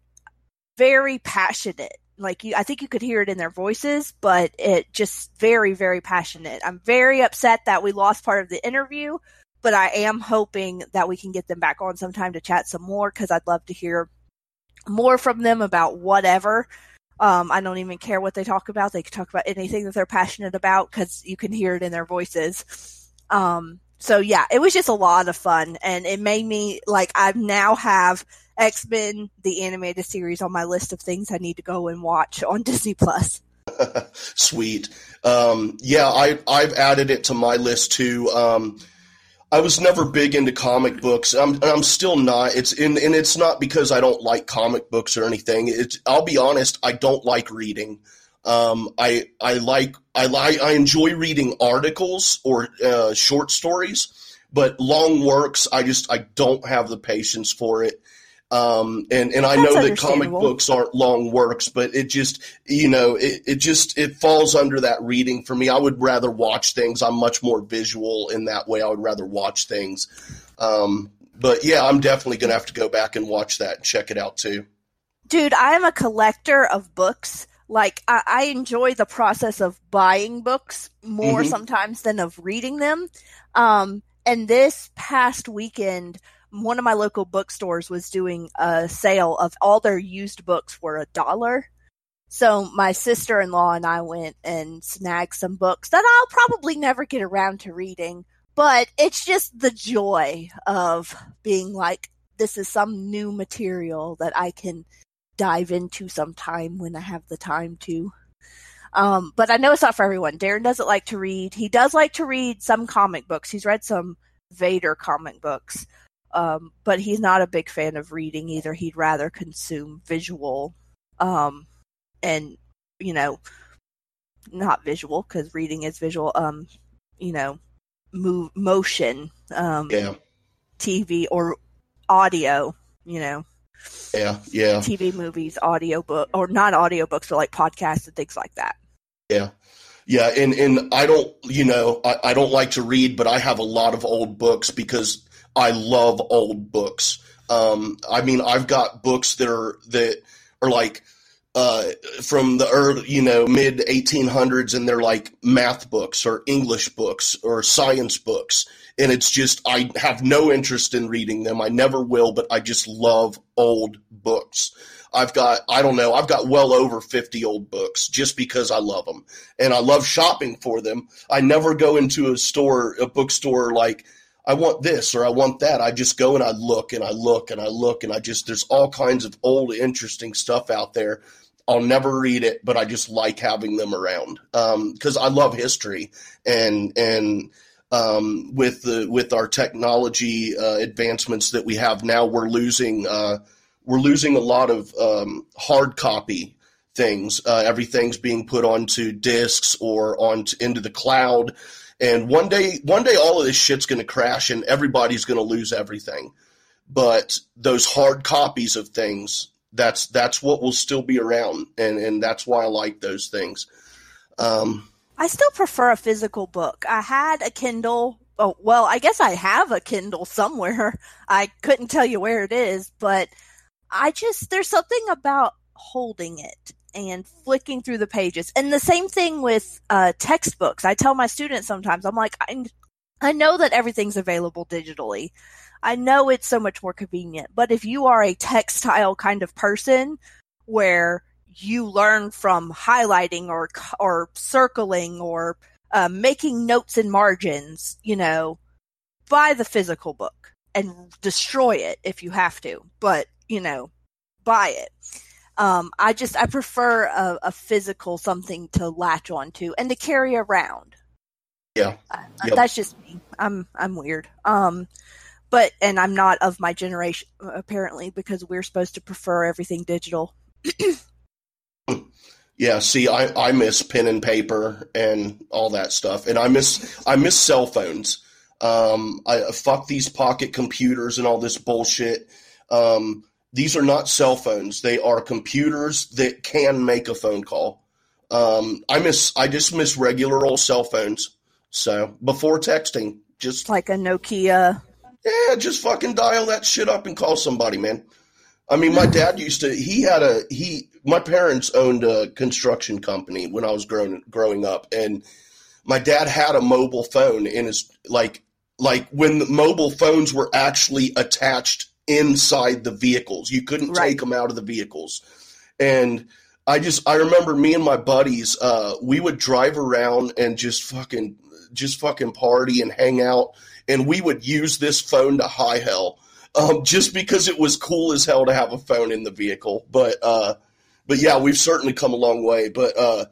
A: very passionate like you, I think you could hear it in their voices, but it just very, very passionate. I'm very upset that we lost part of the interview, but I am hoping that we can get them back on sometime to chat some more because I'd love to hear more from them about whatever. Um, I don't even care what they talk about. They can talk about anything that they're passionate about because you can hear it in their voices. Um, so yeah, it was just a lot of fun and it made me like I now have X Men, the animated series, on my list of things I need to go and watch on Disney Plus.
E: Sweet. Um, yeah, I, I've added it to my list too. Um, I was never big into comic books. I'm, I'm still not. It's in, and it's not because I don't like comic books or anything. It's, I'll be honest. I don't like reading. Um, I, I like, I like, I enjoy reading articles or uh, short stories, but long works, I just, I don't have the patience for it. Um, and, and I That's know that comic books aren't long works, but it just, you know, it, it just, it falls under that reading for me. I would rather watch things. I'm much more visual in that way. I would rather watch things. Um, but yeah, I'm definitely going to have to go back and watch that and check it out too.
A: Dude, I'm a collector of books. Like I, I enjoy the process of buying books more
E: Mhm.
A: sometimes than of reading them. Um, and this past weekend, one of my local bookstores was doing a sale of all their used books for a dollar. So my sister-in-law and I went and snagged some books that I'll probably never get around to reading, but it's just the joy of being like, this is some new material that I can dive into sometime when I have the time to. Um, but I know it's not for everyone. Darren doesn't like to read. He does like to read some comic books. He's read some Vader comic books. Um, but he's not a big fan of reading either. He'd rather consume visual, um, and, you know, not visual because reading is visual, um, you know, move, motion, um,
E: Yeah,
A: TV or audio, you know,
E: yeah, yeah,
A: TV movies, audio book, or not audio books, but like podcasts and things like that.
E: yeah, yeah. And and I don't, you know, I, I don't like to read, but I have a lot of old books because I love old books. Um, I mean, I've got books that are that are like uh, from the early, you know, mid 1800s, and they're like math books or English books or science books. And it's just, I have no interest in reading them. I never will, but I just love old books. I've got, I don't know, I've got well over 50 old books just because I love them. And I love shopping for them. I never go into a store, a bookstore like, I want this or I want that. I just go and I look and I look and I look and I just, there's all kinds of old, interesting stuff out there. I'll never read it, but I just like having them around because I love history and and um, with the with our technology uh, advancements that we have now, we're losing uh, we're losing a lot of um, hard copy things. Uh, everything's being put onto discs or onto into the cloud, and one day one day all of this shit's going to crash and everybody's going to lose everything. But those hard copies of things that's that's what will still be around, and and that's why I like those things. Um,
A: I still prefer a physical book. I had a Kindle. Oh, well, I guess I have a Kindle somewhere. I couldn't tell you where it is, but I just, there's something about holding it and flicking through the pages. And the same thing with uh, textbooks. I tell my students sometimes, I'm like, I, I know that everything's available digitally. I know it's so much more convenient, but if you are a textile kind of person where you learn from highlighting or or circling or uh, making notes in margins, you know, buy the physical book and destroy it if you have to, but you know, buy it. Um, I just I prefer a, a, physical something to latch onto and to carry around.
E: Yeah,
A: uh, yep. that's just me. I'm I'm weird. Um, but and I'm not of my generation apparently because we're supposed to prefer everything digital.
E: yeah, see, I, I miss pen and paper and all that stuff, and I miss I miss cell phones. Um, I fuck these pocket computers and all this bullshit. Um, these are not cell phones; they are computers that can make a phone call. Um, I miss I just miss regular old cell phones. So before texting, just
A: like a Nokia.
E: Yeah, just fucking dial that shit up and call somebody, man. I mean, my dad used to. He had a he. My parents owned a construction company when I was growing growing up, and my dad had a mobile phone in his like like when the mobile phones were actually attached inside the vehicles. You couldn't right. take them out of the vehicles, and I just I remember me and my buddies. Uh, we would drive around and just fucking just fucking party and hang out, and we would use this phone to high hell um, just because it was cool as hell to have a phone in the vehicle. But uh, but yeah, we've certainly come a long way. But uh,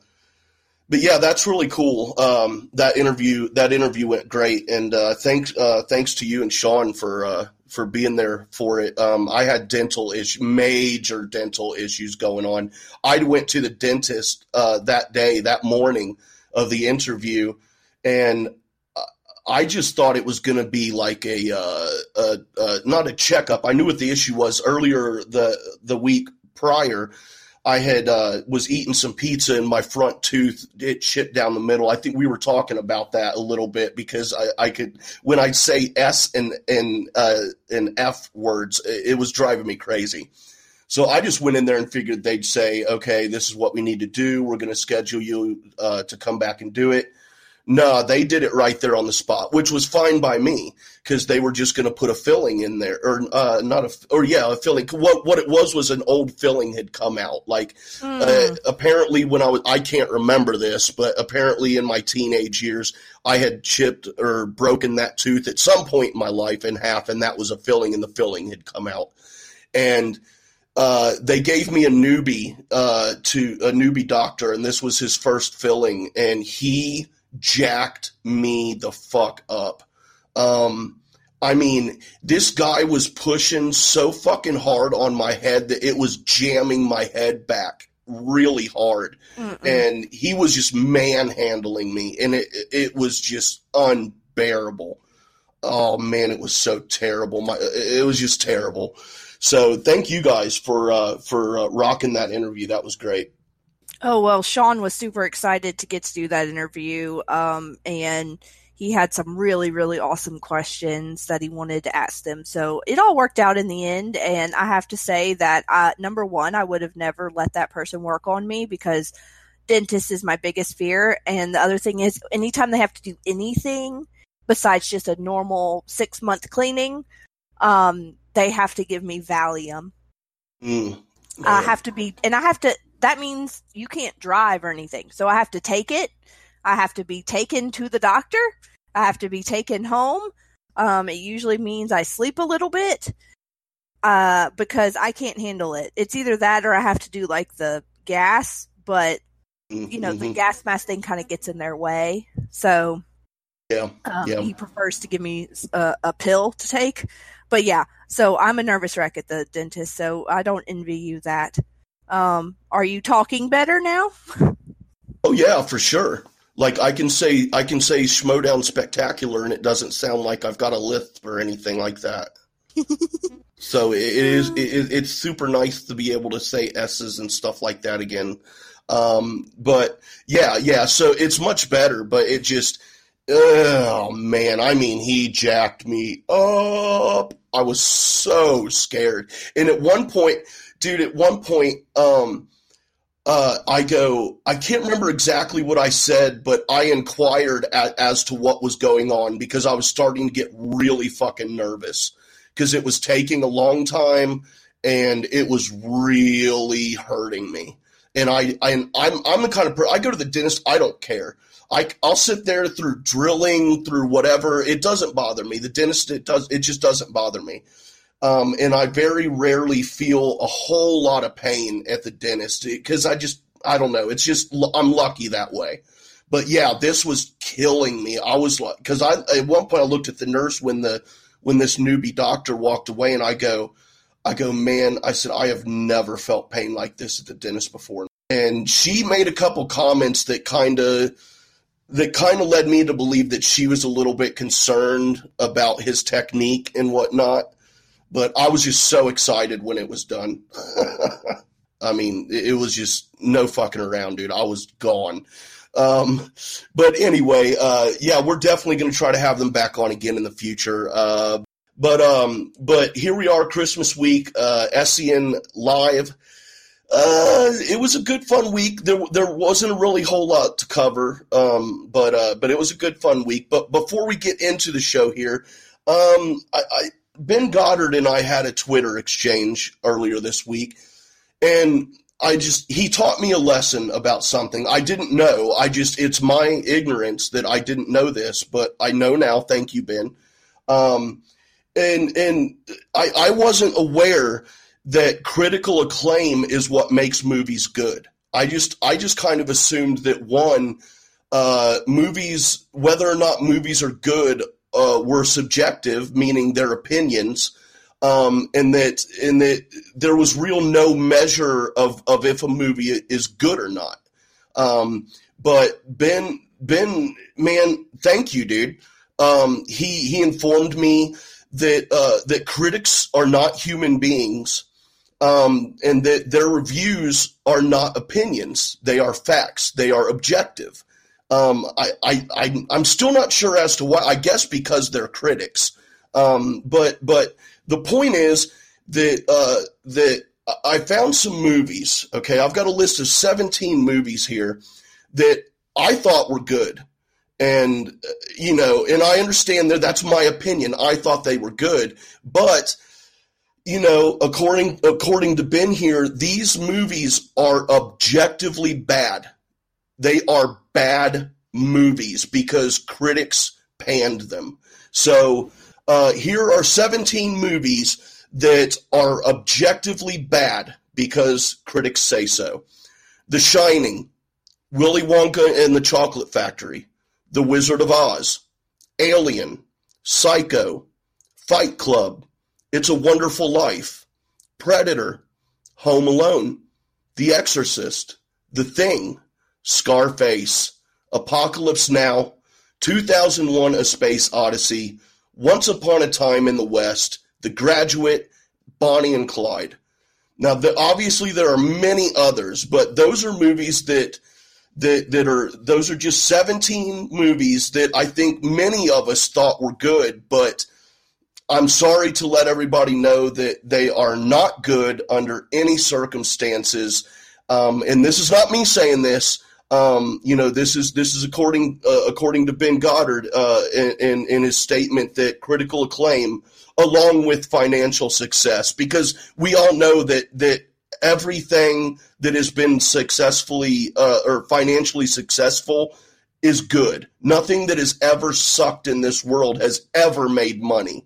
E: but yeah, that's really cool. Um, that interview that interview went great, and uh, thanks uh, thanks to you and Sean for uh, for being there for it. Um, I had dental issues, major dental issues going on. I went to the dentist uh, that day, that morning of the interview, and I just thought it was going to be like a, uh, a, a, not a checkup. I knew what the issue was earlier the the week prior. I had uh, was eating some pizza and my front tooth it shit down the middle. I think we were talking about that a little bit because I, I could when I say S and and uh, and F words, it was driving me crazy. So I just went in there and figured they'd say, okay, this is what we need to do. We're going to schedule you uh, to come back and do it. No, they did it right there on the spot, which was fine by me because they were just going to put a filling in there, or uh, not a, or yeah, a filling. What what it was was an old filling had come out. Like mm. uh, apparently when I was, I can't remember this, but apparently in my teenage years, I had chipped or broken that tooth at some point in my life in half, and that was a filling, and the filling had come out, and. Uh, they gave me a newbie uh, to a newbie doctor, and this was his first filling, and he jacked me the fuck up. Um, I mean, this guy was pushing so fucking hard on my head that it was jamming my head back really hard. Mm-mm. And he was just manhandling me, and it it was just unbearable. Oh man, it was so terrible. My it was just terrible. So thank you guys for uh, for uh, rocking that interview. That was great.
A: Oh well, Sean was super excited to get to do that interview, um, and he had some really really awesome questions that he wanted to ask them. So it all worked out in the end, and I have to say that uh, number one, I would have never let that person work on me because dentist is my biggest fear, and the other thing is anytime they have to do anything besides just a normal six month cleaning, um, they have to give me Valium. Mm. I have to be, and I have to that means you can't drive or anything. So I have to take it. I have to be taken to the doctor. I have to be taken home. Um, it usually means I sleep a little bit uh, because I can't handle it. It's either that or I have to do like the gas, but you know, mm-hmm. the gas mask thing kind of gets in their way. So
E: yeah,
A: um,
E: yeah.
A: he prefers to give me a, a pill to take. But yeah, so I'm a nervous wreck at the dentist, so I don't envy you that. Um, are you talking better now?
E: Oh yeah, for sure. Like I can say I can say Schmoedown spectacular, and it doesn't sound like I've got a lisp or anything like that. so it is it, it's super nice to be able to say s's and stuff like that again. Um, but yeah, yeah. So it's much better, but it just oh man, I mean, he jacked me up. I was so scared, and at one point dude, at one point, um, uh, I go, I can't remember exactly what I said, but I inquired at, as to what was going on because I was starting to get really fucking nervous because it was taking a long time and it was really hurting me. And I, I I'm, I'm the kind of person, I go to the dentist, I don't care. I, I'll sit there through drilling, through whatever. It doesn't bother me. The dentist, it does, it just doesn't bother me. Um, and I very rarely feel a whole lot of pain at the dentist because I just, I don't know. It's just, I'm lucky that way. But yeah, this was killing me. I was like, because I, at one point I looked at the nurse when the, when this newbie doctor walked away and I go, I go, man, I said, I have never felt pain like this at the dentist before. And she made a couple comments that kind of, that kind of led me to believe that she was a little bit concerned about his technique and whatnot. But I was just so excited when it was done. I mean, it was just no fucking around, dude. I was gone. Um, but anyway, uh, yeah, we're definitely going to try to have them back on again in the future. Uh, but um, but here we are, Christmas week, uh, SEN live. Uh, it was a good fun week. There there wasn't a really whole lot to cover, um, but uh, but it was a good fun week. But before we get into the show here, um, I, I Ben Goddard and I had a Twitter exchange earlier this week, and I just he taught me a lesson about something I didn't know. I just it's my ignorance that I didn't know this, but I know now. Thank you, Ben. Um, and and I, I wasn't aware that critical acclaim is what makes movies good. I just I just kind of assumed that one uh, movies, whether or not movies are good, uh, were subjective, meaning their opinions, um, and that and that there was real no measure of of if a movie is good or not. Um, but Ben Ben man, thank you, dude. Um, he he informed me that uh, that critics are not human beings. Um, and that their reviews are not opinions; they are facts. They are objective. Um, I, I, I, am still not sure as to why. I guess because they're critics. Um, but, but the point is that uh, that I found some movies. Okay, I've got a list of 17 movies here that I thought were good. And, you know, and I understand that that's my opinion. I thought they were good. But, you know, according, according to Ben here, these movies are objectively bad. They are bad movies because critics panned them. So, uh, here are 17 movies that are objectively bad because critics say so. The Shining, Willy Wonka and the Chocolate Factory, The Wizard of Oz, Alien, Psycho, Fight Club, It's a Wonderful Life, Predator, Home Alone, The Exorcist, The Thing, Scarface, Apocalypse Now, 2001 A Space Odyssey, Once Upon a Time in the West, The Graduate, Bonnie and Clyde. Now, the, obviously, there are many others, but those are movies that that that are those are just 17 movies that I think many of us thought were good, but I'm sorry to let everybody know that they are not good under any circumstances. Um, and this is not me saying this. Um, you know, this is this is according uh, according to Ben Goddard uh, in, in his statement that critical acclaim, along with financial success, because we all know that that everything that has been successfully uh, or financially successful is good. Nothing that has ever sucked in this world has ever made money.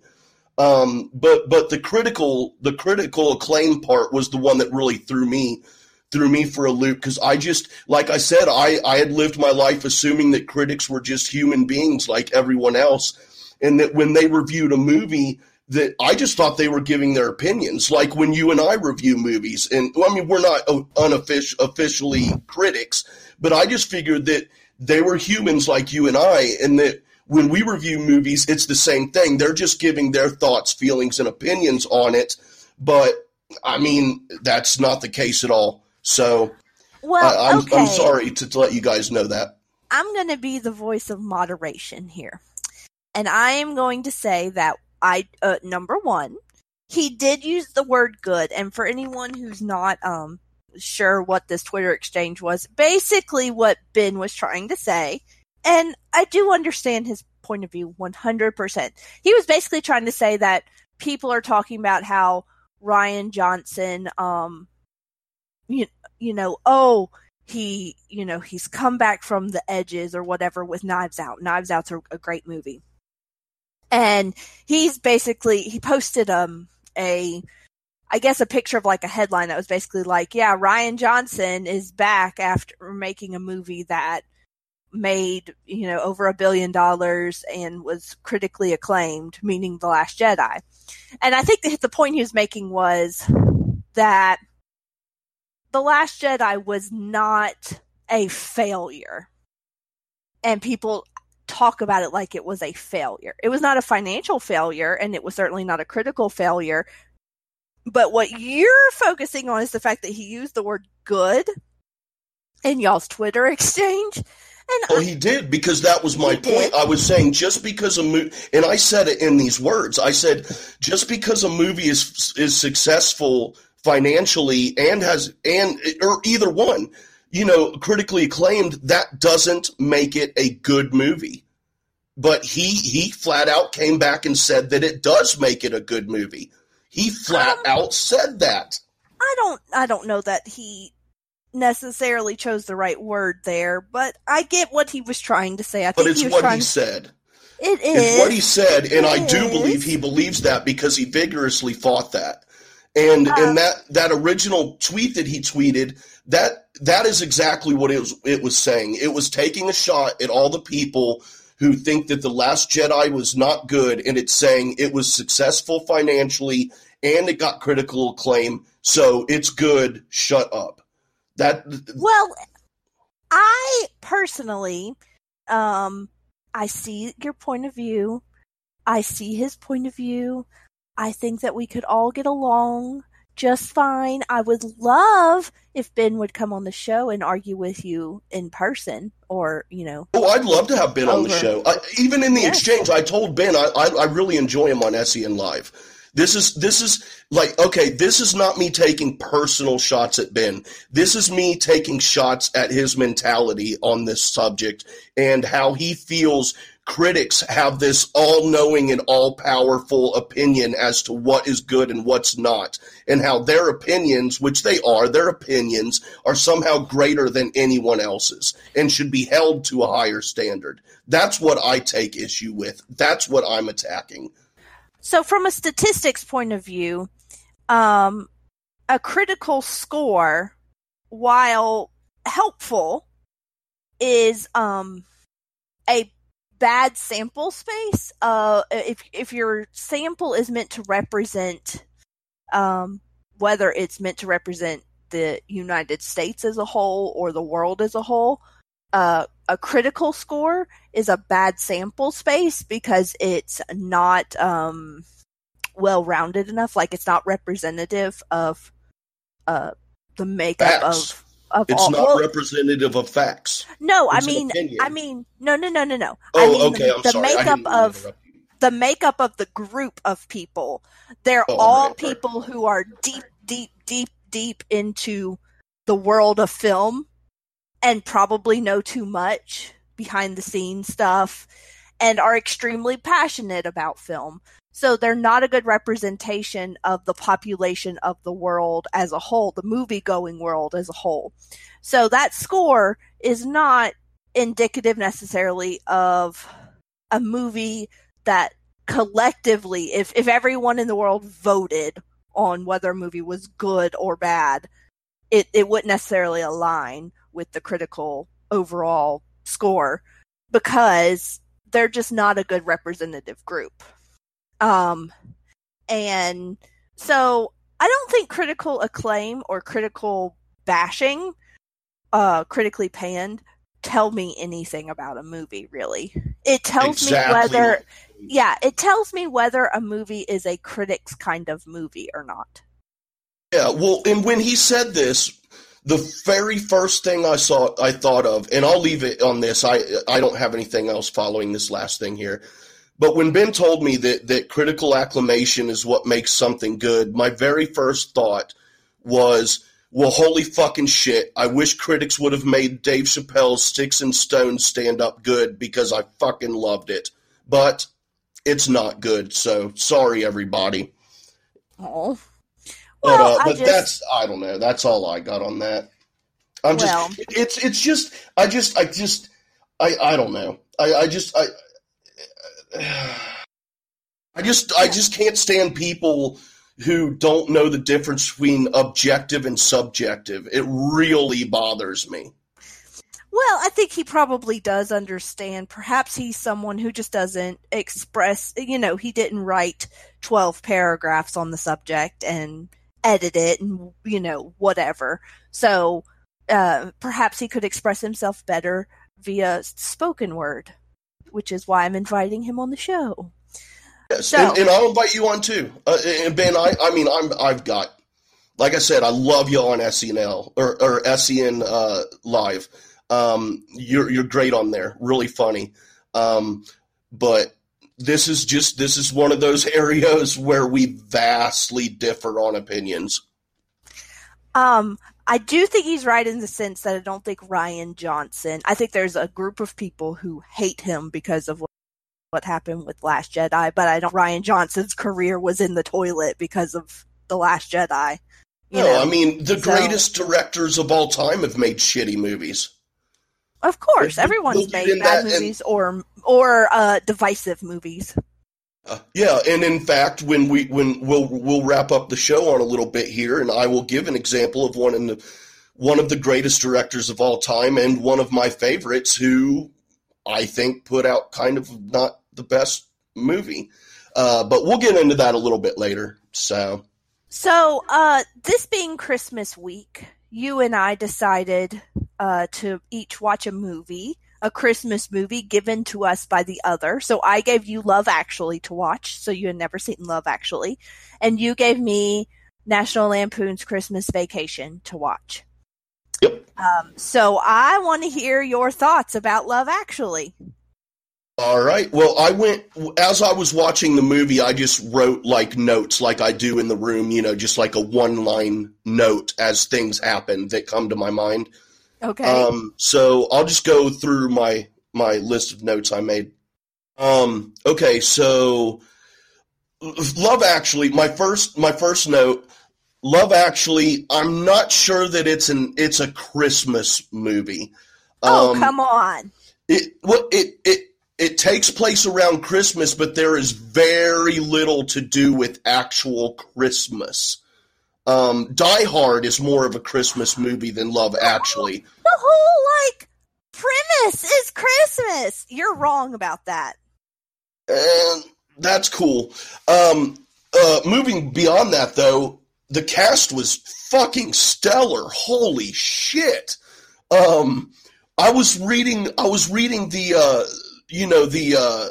E: Um, but but the critical the critical acclaim part was the one that really threw me threw me for a loop because I just like I said I I had lived my life assuming that critics were just human beings like everyone else, and that when they reviewed a movie that I just thought they were giving their opinions, like when you and I review movies. And I mean, we're not uh, unofficially officially critics, but I just figured that they were humans like you and I, and that when we review movies, it's the same thing. They're just giving their thoughts, feelings, and opinions on it. But I mean, that's not the case at all. So,
A: well,
E: I, am
A: okay.
E: I'm sorry to, to let you guys know that.
A: I'm going to be the voice of moderation here. And I am going to say that I uh, number one, he did use the word good, and for anyone who's not um sure what this Twitter exchange was, basically what Ben was trying to say, and I do understand his point of view 100%. He was basically trying to say that people are talking about how Rian Johnson um you, you know, oh, he, you know, he's come back from the edges or whatever with Knives Out. Knives Out's a, a great movie and he's basically he posted um a I guess a picture of like a headline that was basically like, yeah, Rian Johnson is back after making a movie that made, you know, over a billion dollars and was critically acclaimed, meaning The Last Jedi. And I think the, the point he was making was that The Last Jedi was not a failure. And people talk about it like it was a failure. It was not a financial failure and it was certainly not a critical failure. But what you're focusing on is the fact that he used the word good in y'all's Twitter exchange. And
E: well, I, he did because that was my point. Did. I was saying just because a movie, and I said it in these words. I said just because a movie is is successful financially and has and or either one you know, critically acclaimed, that doesn't make it a good movie. But he he flat out came back and said that it does make it a good movie. He flat um, out said that.
A: I don't I don't know that he necessarily chose the right word there, but I get what he was trying to say. I
E: but
A: think
E: it's
A: he
E: what he said.
A: It is.
E: It's what he said, and
A: It
E: I do
A: is.
E: believe he believes that because he vigorously fought that. And
A: Um,
E: and that that original tweet that he tweeted, that that is exactly what it was it was saying. It was taking a shot at all the people who think that the last Jedi was not good and it's saying it was successful financially and it got critical acclaim, so it's good, shut up. That
A: Well, I personally, um, I see your point of view. I see his point of view. I think that we could all get along just fine. I would love if Ben would come on the show and argue with you in person or, you know.
E: Oh, I'd love to have Ben on the show. I, even in the
A: Yes.
E: exchange, I told Ben I, I, I really enjoy him on SEN Live. This is this is like okay, this is not me taking personal shots at Ben. This is me taking shots at his mentality on this subject and how he feels critics have this all-knowing and all-powerful opinion as to what is good and what's not and how their opinions, which they are, their opinions are somehow greater than anyone else's and should be held to a higher standard. That's what I take issue with. That's what I'm attacking.
A: So, from a statistics point of view, um, a critical score, while helpful, is um, a bad sample space. Uh, if if your sample is meant to represent, um, whether it's meant to represent the United States as a whole or the world as a whole, uh, a critical score is a bad sample space because it's not um, well rounded enough. Like it's not representative of uh, the makeup
E: Facts.
A: of. Of
E: It's
A: all,
E: not
A: well,
E: representative of facts.
A: no, I
E: it's an
A: mean. I mean, no, no, no, no, no.
E: Oh,
A: I mean,
E: okay. I'm
A: the
E: sorry. I
A: makeup
E: didn't mean to
A: of the makeup of the group of people. They're
E: Oh,
A: all
E: right, right.
A: people who are deep, deep, deep, deep into the world of film and probably know too much behind the scenes stuff and are extremely passionate about film. So they're not a good representation of the population of the world as a whole, the movie going world as a whole. So that score is not indicative necessarily of a movie that collectively, if, if everyone in the world voted on whether a movie was good or bad, it, it wouldn't necessarily align with the critical overall score because they're just not a good representative group. Um, and so I don't think critical acclaim or critical bashing, uh, critically panned, tell me anything about a movie. Really, it tells
E: Exactly.
A: me whether, yeah, it tells me whether a movie is a critic's kind of movie or not.
E: Yeah, well, and when he said this, the very first thing I saw, I thought of, and I'll leave it on this. I I don't have anything else following this last thing here. But when Ben told me that that critical acclamation is what makes something good, my very first thought was, well, holy fucking shit! I wish critics would have made Dave Chappelle's Sticks and Stones stand up good because I fucking loved it. But it's not good, so sorry, everybody.
A: Oh,
E: But,
A: well,
E: uh,
A: I
E: but
A: just
E: that's I don't know. That's all I got on that. I'm just
A: Well-
E: it's it's just I just I just I I don't know. I I just I I just I just can't stand people who don't know the difference between objective and subjective. It really bothers me.
A: Well, I think he probably does understand. Perhaps he's someone who just doesn't express, you know, he didn't write 12 paragraphs on the subject and edit it and, you know, whatever. So, uh, perhaps he could express himself better via spoken word, which is why I'm inviting him on the show.
E: Yes,
A: So-
E: and, and I'll invite you on too. Uh, and Ben, I, I mean, I'm, I've got, like I said, I love y'all on SNL or, or SEN uh, Live. Um, you're you're great on there, really funny. Um, but this is just this is one of those areas where we vastly differ on opinions.
A: Um, I do think he's right in the sense that I don't think Rian Johnson. I think there's a group of people who hate him because of what, what happened with Last Jedi, but I don't. Rian Johnson's career was in the toilet because of the Last Jedi. You
E: no,
A: know,
E: I mean the
A: so-
E: greatest directors of all time have made shitty movies.
A: of course, everyone's made bad
E: that and-
A: movies or or uh, divisive movies.
E: Uh, yeah, and in fact, when we when we'll we'll wrap up the show on a little bit here, and I will give an example of one in the one of the greatest directors of all time, and one of my favorites, who I think put out kind of not the best movie. Uh, but we'll get into that a little bit later. So
A: So, uh, this being Christmas week, you and I decided uh, to each watch a movie, a Christmas movie given to us by the other. So I gave you Love Actually to watch, so you had never seen Love Actually, and you gave me National Lampoon's Christmas Vacation to watch.
E: Yep.
A: Um, so I want to hear your thoughts about Love Actually.
E: All right. Well, I went as I was watching the movie. I just wrote like notes, like I do in the room. You know, just like a one-line note as things happen that come to my mind.
A: Okay.
E: Um, so I'll just go through my my list of notes I made. Um, okay, so Love Actually, my first my first note. Love Actually, I'm not sure that it's an it's a Christmas movie.
A: oh, um, come on.
E: It well, it it it takes place around Christmas, but there is very little to do with actual Christmas. Um, Die Hard is more of a Christmas movie than Love Actually.
A: The whole like premise is Christmas. You're wrong about that.
E: And that's cool. Um, uh, moving beyond that, though, the cast was fucking stellar. Holy shit! Um, I was reading. I was reading the. Uh, you know the uh,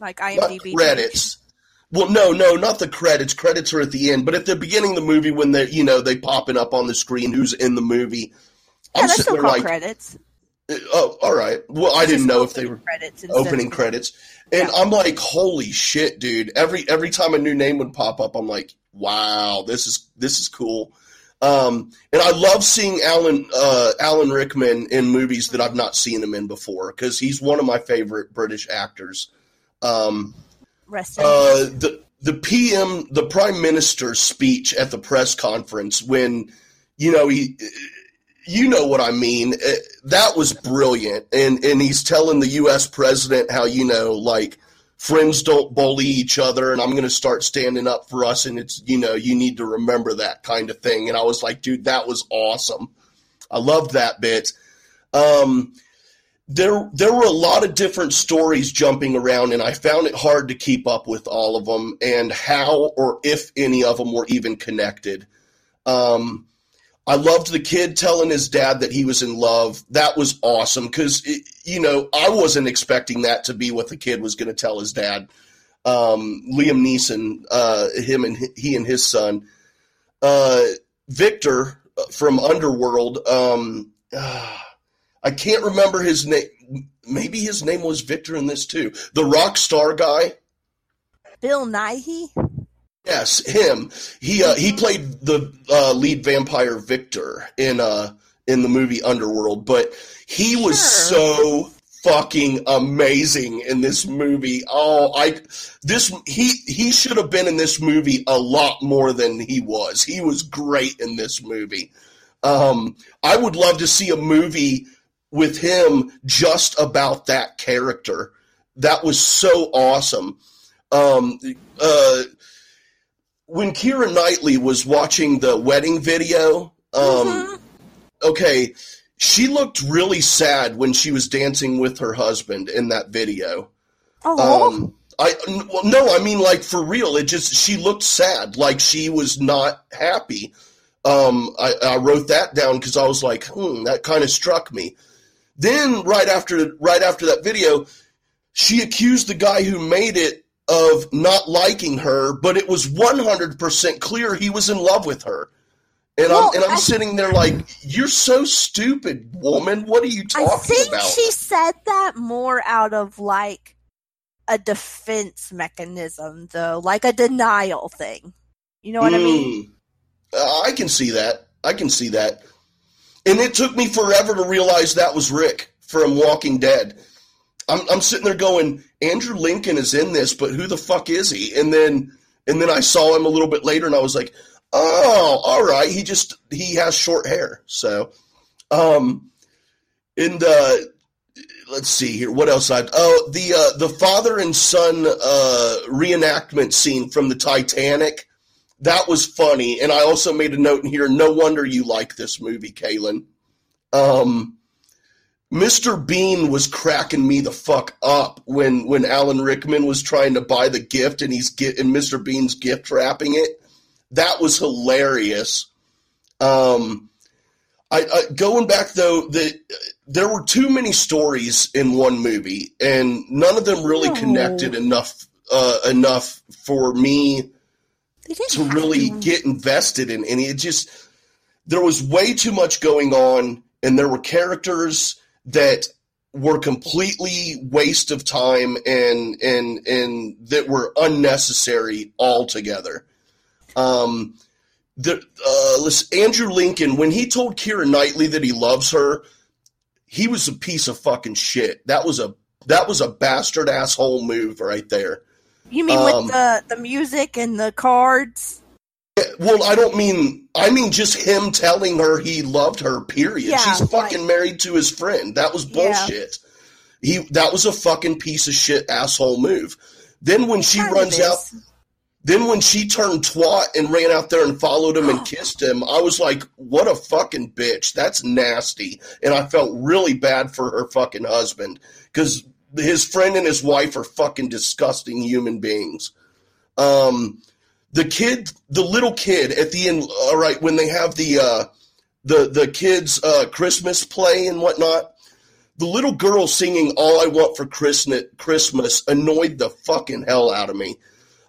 A: like IMDb
E: credits. Well, no, no, not the credits. Credits are at the end, but at the beginning of the movie, when they, you know, they popping up on the screen, who's in the movie.
A: Yeah, I'm that's still called like, credits.
E: Uh, oh, all right. Well, I didn't know if they were credits opening credits, and yeah. I'm like, holy shit, dude! Every every time a new name would pop up, I'm like, wow, this is this is cool. Um, and I love seeing Alan uh, Alan Rickman in movies that I've not seen him in before because he's one of my favorite British actors. Um,
A: Rest
E: uh, the the PM, the Prime Minister's speech at the press conference when you know he, you know what I mean. Uh, that was brilliant, and and he's telling the U.S. president how you know like friends don't bully each other and I'm going to start standing up for us and it's you know you need to remember that kind of thing and I was like dude that was awesome I loved that bit um, there there were a lot of different stories jumping around and I found it hard to keep up with all of them and how or if any of them were even connected um, I loved the kid telling his dad that he was in love. That was awesome because, you know, I wasn't expecting that to be what the kid was going to tell his dad. Um, Liam Neeson, uh, him and he and his son. Uh, Victor uh, from Underworld. Um, uh, I can't remember his name. Maybe his name was Victor in this too. The rock star guy.
A: Bill Nighy.
E: Yes, him. He uh, he played the uh, lead vampire Victor in uh in the movie Underworld, but he was so fucking amazing in this movie. Oh, I this he he should have been in this movie a lot more than he was. He was great in this movie. Um, I would love to see a movie with him just about that character. That was so awesome. Um, uh, when Keira Knightley was watching the wedding video, um, mm-hmm. okay, she looked really sad when she was dancing with her husband in that video.
A: Oh. Um,
E: I well, no, I mean like for real. It just she looked sad, like she was not happy. Um, I, I wrote that down because I was like, hmm, that kind of struck me. Then right after right after that video, she accused the guy who made it of not liking her, but it was 100% clear he was in love with her. And well, I'm and I'm I, sitting there like, you're so stupid, woman. What are you talking about? I think about?
A: she said that more out of like a defense mechanism, though, like a denial thing. You know what mm, I mean?
E: Hmm. Uh, I can see that. I can see that. And it took me forever to realize that was Rick from Walking Dead. I'm, I'm sitting there going, Andrew Lincoln is in this, but who the fuck is he? And then and then I saw him a little bit later, and I was like, oh, all right, he just he has short hair. So, um, and uh, let's see here, what else I oh the uh, the father and son uh, reenactment scene from the Titanic. That was funny, and I also made a note in here. No wonder you like this movie, Kaylin. Um, Mr. Bean was cracking me the fuck up when when Alan Rickman was trying to buy the gift and he's get and Mr. Bean's gift wrapping it. That was hilarious. Um, I, I going back though, that there were too many stories in one movie, and none of them really connected enough uh, enough for me to really get invested in any. It just there was way too much going on, and there were characters that were completely waste of time and and and that were unnecessary altogether. Um, the uh, Andrew Lincoln when he told Keira Knightley that he loves her, he was a piece of fucking shit. That was a that was a bastard asshole move right there.
A: You mean um, with the the music and the cards?
E: Well, I don't mean I mean just him telling her he loved her. Period. Yeah, She's fucking right. married to his friend. That was bullshit. Yeah. He that was a fucking piece of shit asshole move. Then when she runs out, then when she turned twat and ran out there and followed him and kissed him, I was like, "What a fucking bitch! That's nasty." And I felt really bad for her fucking husband because his friend and his wife are fucking disgusting human beings. Um the kid, the little kid at the end, all right, when they have the uh, the the kids' uh, Christmas play and whatnot, the little girl singing "All I Want for Christmas" annoyed the fucking hell out of me.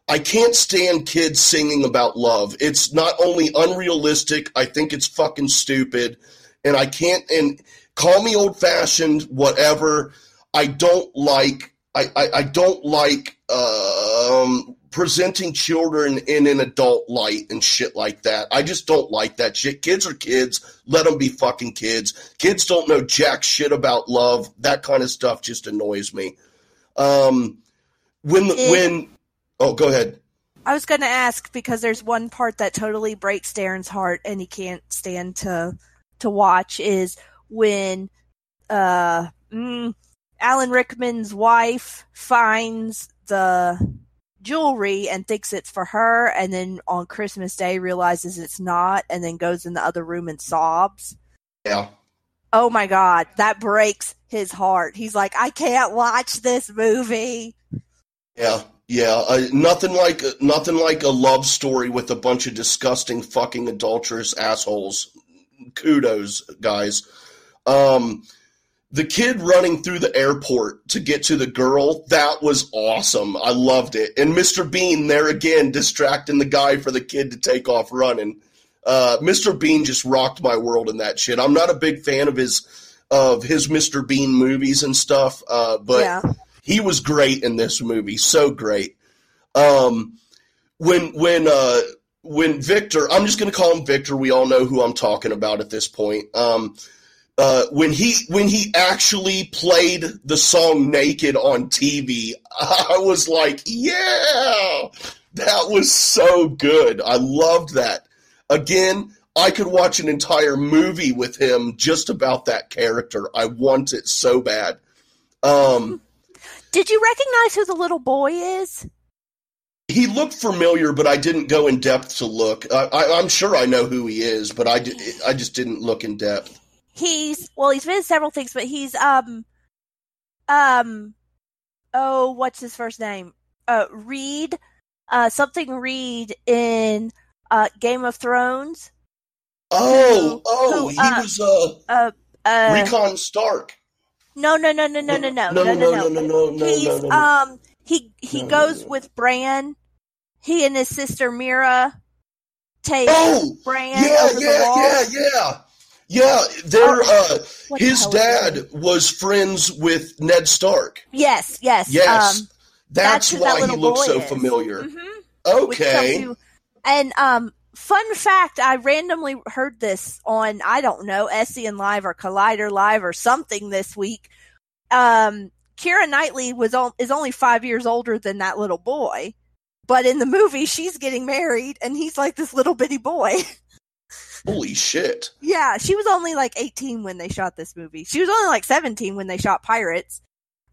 E: I can't stand kids singing about love. It's not only unrealistic, I think it's fucking stupid, and I can't. And call me old fashioned, whatever. I don't like. I, I, I don't like um, presenting children in an adult light and shit like that. I just don't like that shit. Kids are kids. Let them be fucking kids. Kids don't know jack shit about love. That kind of stuff just annoys me. Um, when it, when oh, go ahead.
A: I was going to ask because there's one part that totally breaks Darren's heart and he can't stand to to watch is when uh mm, Alan Rickman's wife finds the jewelry and thinks it's for her and then on Christmas Day realizes it's not and then goes in the other room and sobs.
E: Yeah.
A: Oh my god, that breaks his heart. He's like, I can't watch this movie.
E: Yeah, yeah. Uh, nothing like nothing like a love story with a bunch of disgusting fucking adulterous assholes. Kudos, guys. Um, the kid running through the airport to get to the girl, that was awesome. I loved it. And Mr. Bean there again, distracting the guy for the kid to take off running. Uh, Mr. Bean just rocked my world in that shit. I'm not a big fan of his of his Mr. Bean movies and stuff, uh, but yeah. he was great in this movie. So great. Um, when when uh, when Victor, I'm just going to call him Victor. We all know who I'm talking about at this point. Um, uh, when he when he actually played the song "Naked" on TV, I was like, "Yeah, that was so good. I loved that." Again, I could watch an entire movie with him just about that character. I want it so bad. Um,
A: Did you recognize who the little boy is?
E: He looked familiar, but I didn't go in depth to look. I, am sure I know who he is, but I, did, I just didn't look in depth
A: he's well, he's been in several things, but he's um um oh, what's his first name? Uh Reed, uh something Reed in uh Game of Thrones.
E: Oh, who, oh, who, he uh, was uh, uh, uh Rickon Stark.
A: No, no, no, no, no, no, no, no, no, no, no, no, no. He's um he he goes with Bran. He and his sister Meera take
E: oh,
A: Bran
E: yeah,
A: over
E: yeah,
A: the wall.
E: Yeah, yeah, yeah, their uh, his dad was friends with Ned Stark.
A: Yes, yes,
E: yes. Um, that's, that's why that he looks so is. familiar. Mm-hmm. Okay. You,
A: and um, fun fact: I randomly heard this on I don't know SEN Live or Collider Live or something this week. Um, Keira Knightley was on, is only five years older than that little boy, but in the movie she's getting married and he's like this little bitty boy.
E: Holy shit.
A: Yeah, she was only like 18 when they shot this movie. She was only like 17 when they shot Pirates.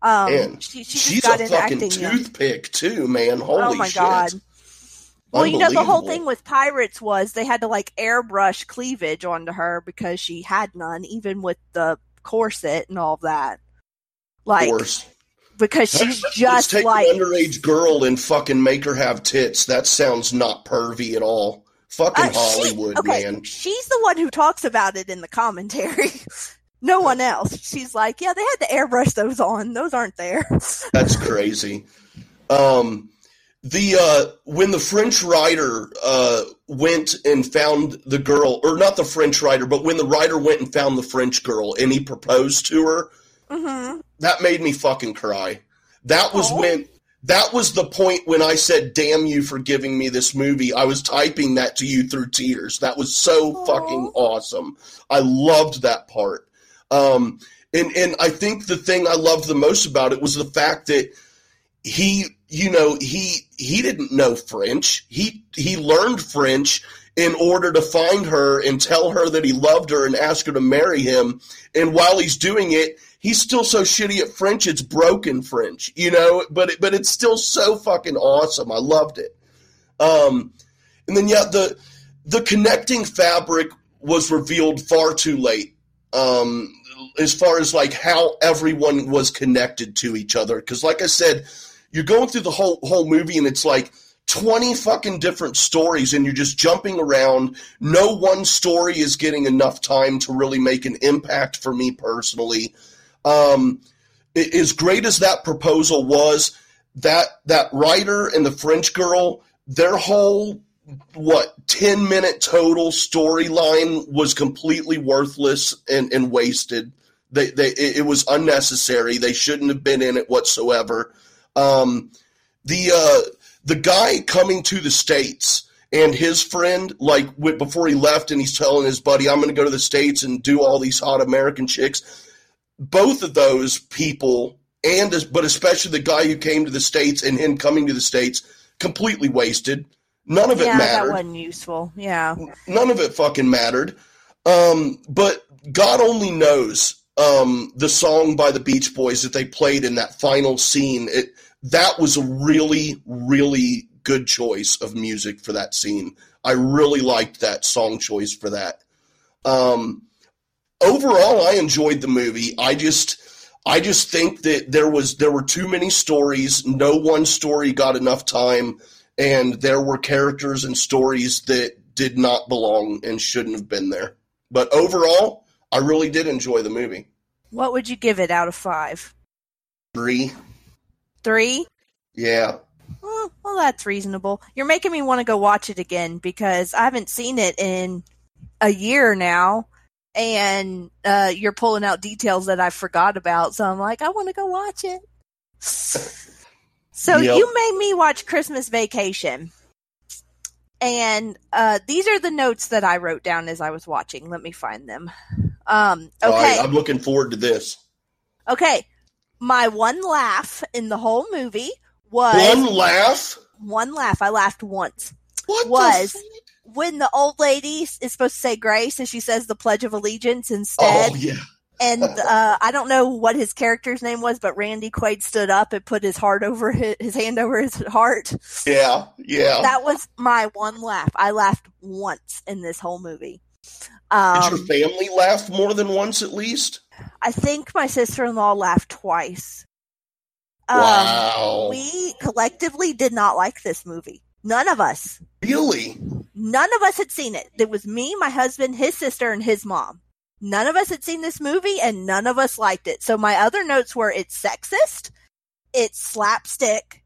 A: Um, man, she, she
E: she's a fucking toothpick too, man. Holy oh my shit. god.
A: Well, you know, the whole thing with Pirates was they had to like airbrush cleavage onto her because she had none, even with the corset and all that. Like, because she's just take like
E: an underage girl and fucking make her have tits. That sounds not pervy at all. Fucking uh, Hollywood,
A: she, okay,
E: man.
A: She's the one who talks about it in the commentary. no one else. She's like, yeah, they had to airbrush those on. Those aren't there.
E: That's crazy. Um, the uh, when the French writer uh, went and found the girl, or not the French writer, but when the writer went and found the French girl and he proposed to her,
A: Mm-hmm.
E: That made me fucking cry. That was when that was the point when I said, "Damn you for giving me this movie." I was typing that to you through tears. That was so Aww. fucking awesome. I loved that part. Um, and and I think the thing I loved the most about it was the fact that he, you know, he he didn't know French. He he learned French in order to find her and tell her that he loved her and ask her to marry him. And while he's doing it, he's still so shitty at French. It's broken French, you know. But it, but it's still so fucking awesome. I loved it. Um, and then yeah, the the connecting fabric was revealed far too late. Um, as far as like how everyone was connected to each other, because like I said, you're going through the whole whole movie and it's like 20 fucking different stories and you're just jumping around. No one story is getting enough time to really make an impact for me personally. Um, as great as that proposal was, that that writer and the French girl, their whole what 10 minute total storyline was completely worthless and, and wasted. They, they, it was unnecessary. They shouldn't have been in it whatsoever. Um, the, uh, the guy coming to the States and his friend, like before he left, and he's telling his buddy, I'm going to go to the States and do all these hot American chicks both of those people, and but especially the guy who came to the states and him coming to the states, completely wasted. None of it
A: yeah,
E: mattered.
A: that wasn't useful. Yeah,
E: none of it fucking mattered. Um, but God only knows um, the song by the Beach Boys that they played in that final scene. It that was a really, really good choice of music for that scene. I really liked that song choice for that. Um, overall, I enjoyed the movie. I just, I just think that there was there were too many stories. No one story got enough time, and there were characters and stories that did not belong and shouldn't have been there. But overall, I really did enjoy the movie.
A: What would you give it out of five?
E: Three.
A: Three?
E: Yeah.
A: Well, well, that's reasonable. You're making me want to go watch it again because I haven't seen it in a year now and uh, you're pulling out details that I forgot about. So I'm like, I want to go watch it. So yep. you made me watch Christmas Vacation. And uh, these are the notes that I wrote down as I was watching. Let me find them. Um, okay.
E: I'm looking forward to this.
A: Okay. My one laugh in the whole movie was.
E: One laugh?
A: One laugh. I laughed once.
E: What
A: was when the old lady is supposed to say grace and she says the Pledge of Allegiance instead.
E: Oh, yeah.
A: and uh, I don't know what his character's name was, but Randy Quaid stood up and put his heart over his, his hand over his heart.
E: Yeah, yeah.
A: That was my one laugh. I laughed once in this whole movie.
E: Um, Did your family laugh more than once at least?
A: I think my sister in law laughed twice.
E: Um, wow.
A: We collectively did not like this movie. None of us.
E: Really?
A: None of us had seen it. It was me, my husband, his sister, and his mom. None of us had seen this movie and none of us liked it. So my other notes were it's sexist, it's slapstick,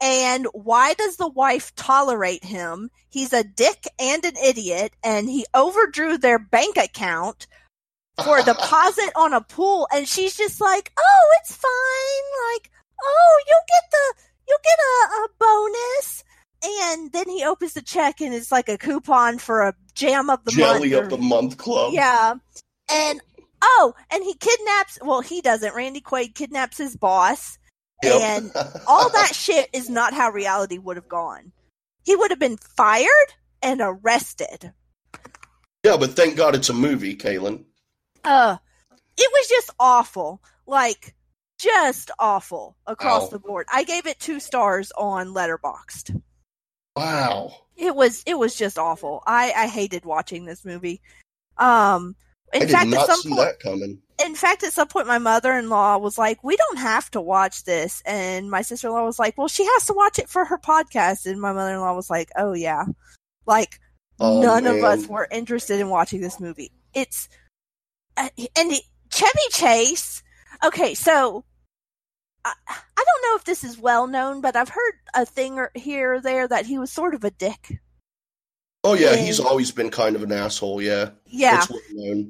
A: and why does the wife tolerate him? He's a dick and an idiot, and he overdrew their bank account for a deposit on a pool, and she's just like, "Oh, it's fine. Like, oh, you'll get the you'll get a, a bonus." And then he opens the check and it's like a coupon for a jam of the
E: Jelly
A: month.
E: of the month club.
A: Yeah. And oh, and he kidnaps well, he doesn't. Randy Quaid kidnaps his boss. Yep. And all that shit is not how reality would have gone. He would have been fired and arrested.
E: Yeah, but thank God it's a movie, Kaylin.
A: Uh it was just awful. Like just awful across the board. I gave it two stars on Letterboxd.
E: Wow.
A: It was it was just awful. I I hated watching this movie. Um in
E: I
A: fact,
E: not
A: at some
E: see
A: point,
E: that coming.
A: In fact, at some point, my mother-in-law was like, "We don't have to watch this," and my sister-in-law was like, "Well, she has to watch it for her podcast." And my mother-in-law was like, "Oh yeah," like oh, none man. of us were interested in watching this movie. It's uh, and Chevy Chase. Okay, so I, I don't know if this is well known, but I've heard a thing or here or there that he was sort of a dick.
E: Oh yeah, and, he's always been kind of an asshole. Yeah,
A: yeah.
E: Well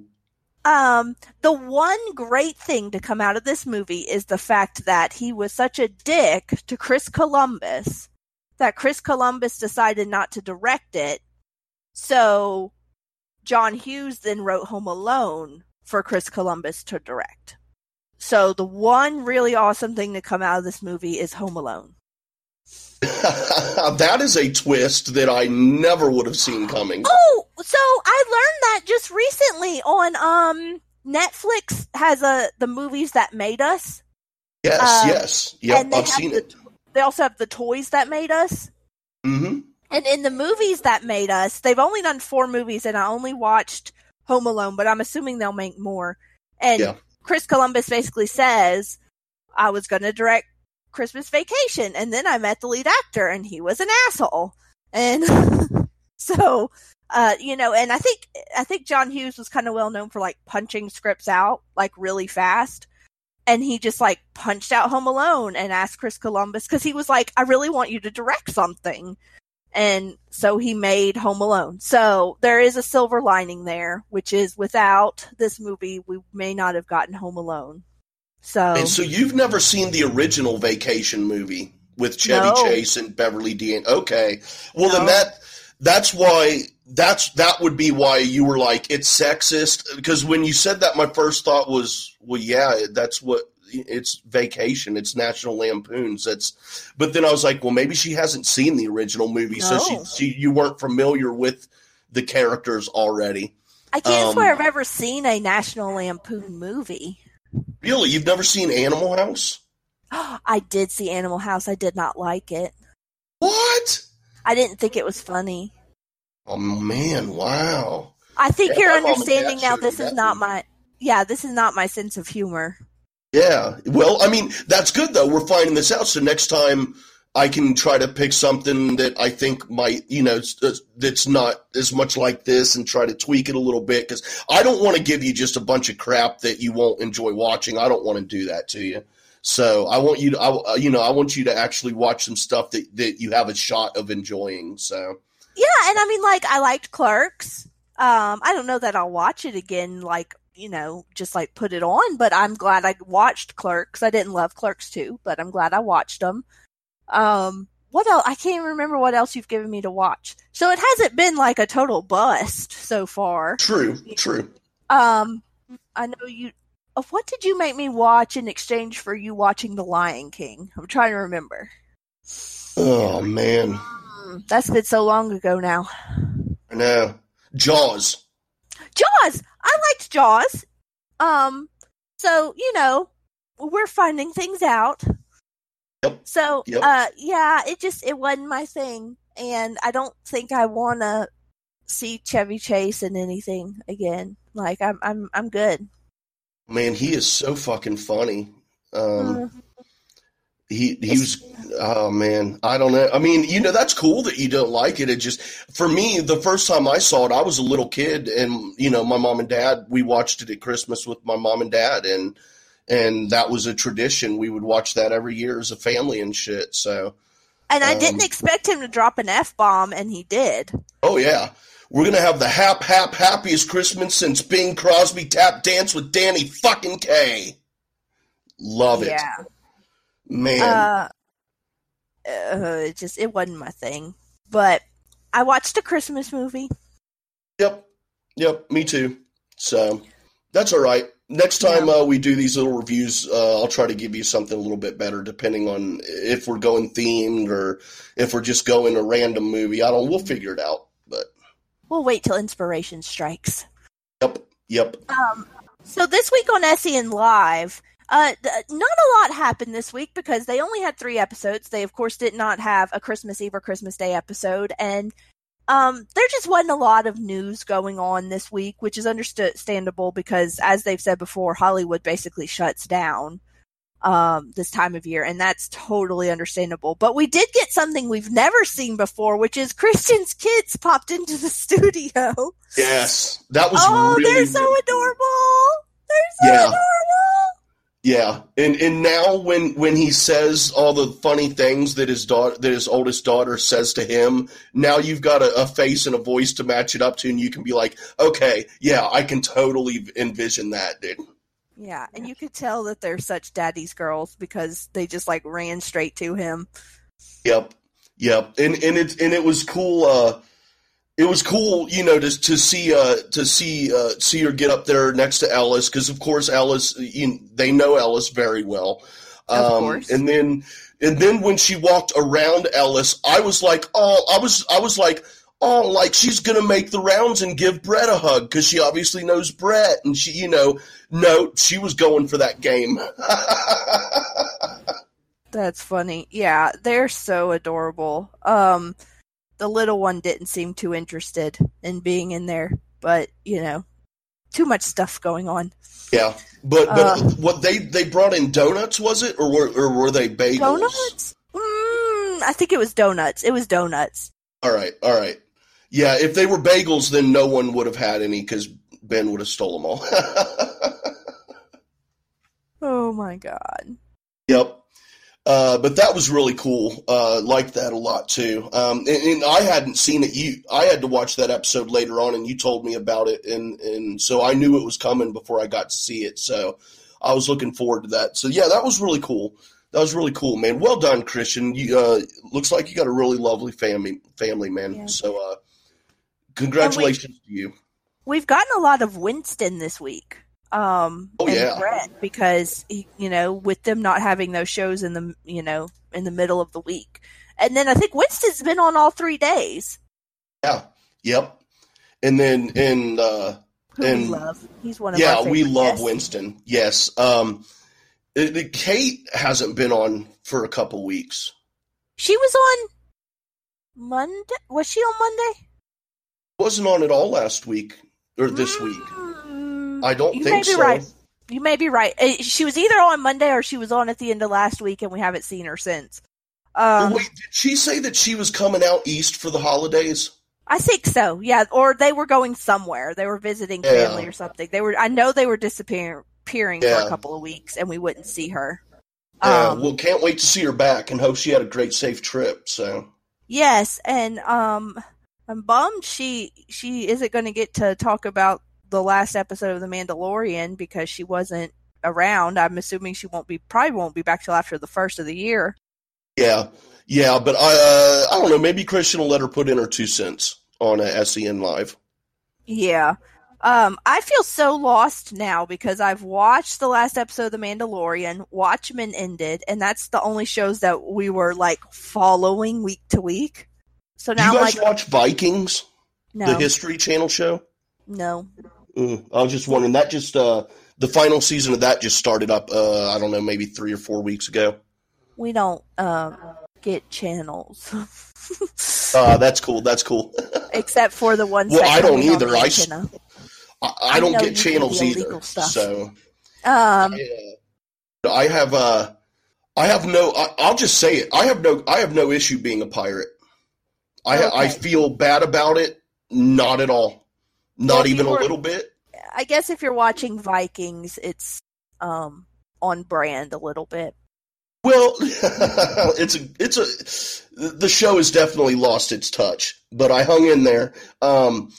A: Um, the one great thing to come out of this movie is the fact that he was such a dick to Chris Columbus that Chris Columbus decided not to direct it. So John Hughes then wrote Home Alone for Chris Columbus to direct. So the one really awesome thing to come out of this movie is Home Alone.
E: that is a twist that I never would have seen coming.
A: Oh, so I learned that just recently on um Netflix has a the movies that made us.
E: Yes, um, yes, yep, I've seen
A: the,
E: it.
A: They also have the toys that made us.
E: Mm-hmm.
A: And in the movies that made us, they've only done four movies, and I only watched Home Alone, but I'm assuming they'll make more. And yeah. Chris Columbus basically says, I was going to direct Christmas Vacation, and then I met the lead actor, and he was an asshole. And so, uh, you know, and I think I think John Hughes was kind of well known for like punching scripts out like really fast. And he just like punched out Home Alone and asked Chris Columbus because he was like, I really want you to direct something. And so he made Home Alone. So there is a silver lining there, which is without this movie, we may not have gotten Home Alone. So,
E: and so you've never seen the original Vacation movie with Chevy no. Chase and Beverly D'Angelo. Okay, well no. then that that's why that's that would be why you were like it's sexist because when you said that, my first thought was, well, yeah, that's what it's vacation it's national lampoons that's but then i was like well maybe she hasn't seen the original movie no. so she, she you weren't familiar with the characters already.
A: I can't um, swear i've ever seen a national lampoon movie.
E: Really? You've never seen animal house?
A: I did see animal house. I did not like it.
E: What?
A: I didn't think it was funny.
E: Oh man wow.
A: I think yeah, you're understanding now this is not my yeah this is not my sense of humor
E: yeah. Well, I mean, that's good though. We're finding this out. So next time I can try to pick something that I think might, you know, uh, that's not as much like this and try to tweak it a little bit because I don't want to give you just a bunch of crap that you won't enjoy watching. I don't want to do that to you. So I want you to, I, uh, you know, I want you to actually watch some stuff that, that you have a shot of enjoying. So
A: yeah, and I mean, like I liked Clerks. Um, I don't know that I'll watch it again, like you know, just like put it on. But I'm glad I watched Clerks. I didn't love Clerks too, but I'm glad I watched them. Um, what else? I can't even remember what else you've given me to watch. So it hasn't been like a total bust so far.
E: True, true.
A: Um, I know you. Uh, what did you make me watch in exchange for you watching The Lion King? I'm trying to remember.
E: Oh man,
A: mm, that's been so long ago now.
E: I know. Jaws.
A: Jaws. I liked Jaws. Um, so you know, we're finding things out.
E: Yep.
A: So,
E: yep.
A: uh, yeah, it just it wasn't my thing, and I don't think I want to see Chevy Chase in anything again. Like, I'm, I'm, I'm good.
E: Man, he is so fucking funny. Um, mm he he was oh man. I don't know. I mean you know that's cool that you don't like it. It just for me the first time i saw it i was a little kid and you know my mom and dad we watched it at christmas with my mom and dad and and that was a tradition. We would watch that every year as a family and shit. So
A: and i um, didn't expect him to drop an f-bomb and he did.
E: Oh yeah. We're gonna have the hap hap happiest christmas since bing crosby tap dance with danny fucking Kaye. Love it.
A: Yeah
E: Man.
A: Uh, uh, it just it wasn't my thing. But I watched a Christmas movie.
E: Yep. Yep, me too. So that's all right. Next time yeah. uh, we do these little reviews, uh, I'll try to give you something a little bit better, depending on if we're going themed or if we're just going a random movie. I don't. We'll figure it out, but
A: we'll wait till inspiration strikes.
E: Yep. Yep.
A: Um. So this week on SEN Live, uh, th- not a lot happened this week because they only had three episodes. They, of course, did not have a Christmas Eve or Christmas Day episode, and um, there just wasn't a lot of news going on this week, which is understandable because, as they've said before, Hollywood basically shuts down um, this time of year, and that's totally understandable. But we did get something we've never seen before, which is Christian's kids popped into the studio.
E: Yes, that was.
A: Oh,
E: really,
A: they're so adorable. They're so yeah. adorable.
E: Yeah, and and now when when he says all the funny things that his daughter that his oldest daughter says to him, now you've got a, a, face and a voice to match it up to, and you can be like, okay, yeah, I can totally envision that, dude.
A: Yeah, and you could tell that they're such daddy's girls because they just like ran straight to him.
E: Yep, yep, and and it and it was cool. Uh, it was cool, you know, to to see uh to see uh see her get up there next to Ellis because of course Ellis, you know, they know Ellis very well.
A: Um, of course.
E: And then and then when she walked around Ellis, I was like, oh, I was I was like, oh, like she's gonna make the rounds and give Brett a hug because she obviously knows Brett, and she, you know, no, she was going for that game.
A: That's funny. Yeah, they're so adorable. Um the little one didn't seem too interested in being in there, but you know, too much stuff going on.
E: Yeah, but but uh, what they they brought in donuts was it, or were or were they bagels?
A: Donuts. Mm, I think it was donuts. It was donuts.
E: All right, all right. Yeah, if they were bagels, then no one would have had any because Ben would have stole them all.
A: oh my god.
E: Yep. Uh, but that was really cool. Uh, liked that a lot too. Um, and, and, I hadn't seen it. You, I had to watch that episode later on, and you told me about it, and and so I knew it was coming before I got to see it. So I was looking forward to that. So yeah, that was really cool. That was really cool, man. Well done, Christian. You uh, looks like you got a really lovely family, family man. Yeah. So uh, congratulations to you.
A: We've gotten a lot of Winston this week um
E: oh,
A: and
E: yeah.
A: Brett because you know with them not having those shows in the you know in the middle of the week. And then I think Winston's been on all 3 days.
E: Yeah. Yep. And then and uh
A: Who
E: and
A: we love. He's one of
E: Yeah, we love
A: guests.
E: Winston. Yes. Um it, it- Kate hasn't been on for a couple weeks.
A: She was on Monday. Was she on Monday?
E: Wasn't on at all last week or this week. I don't
A: you
E: think
A: may be
E: so.
A: right. You may be right. Uh, She was either on Monday or she was on at the end of last week, and we haven't seen her since. Um,
E: Wait, did she say that she was coming out east for the holidays?
A: I think so. Yeah, or they were going somewhere. They were visiting
E: Yeah.
A: family or something. They were. I know they were disappearing appearing for a couple of weeks, and we wouldn't see her.
E: Yeah,
A: Um,
E: well, can't wait to see her back and hope she had a great, safe trip. So,
A: Yes, and um, I'm bummed she she isn't going to get to talk about the last episode of The Mandalorian because she wasn't around. I'm assuming she won't be probably won't be back till after the first of the year.
E: yeah, yeah, but I, uh, I don't know. Maybe Christian will let her put in her two cents on a SEN live.
A: Yeah. Um, I feel so lost now because I've watched the last episode of The Mandalorian, Watchmen ended, and that's the only shows that we were like following week to week. So
E: Do
A: now
E: you
A: I'm
E: guys
A: like,
E: watch Vikings,
A: no,
E: the History Channel show?
A: no.
E: Mm, I was just wondering. That just uh, the final season of that just started up. Uh, I don't know, maybe three or four weeks ago.
A: We don't um get channels.
E: Uh, that's cool. That's cool.
A: Except for the ones
E: Well, I don't either.
A: the
E: I. I, I
A: I
E: don't get channels either.
A: stuff.
E: So.
A: Um,
E: Uh, I have uh, I have no. I, I'll just say it. I have no. I have no issue being a pirate. I I feel bad about it. Not at all. Not
A: you
E: even
A: were-
E: a little bit.
A: I guess if you're watching Vikings, it's um on brand a little bit.
E: Well, it's a it's a the show has definitely lost its touch, but I hung in there. Um,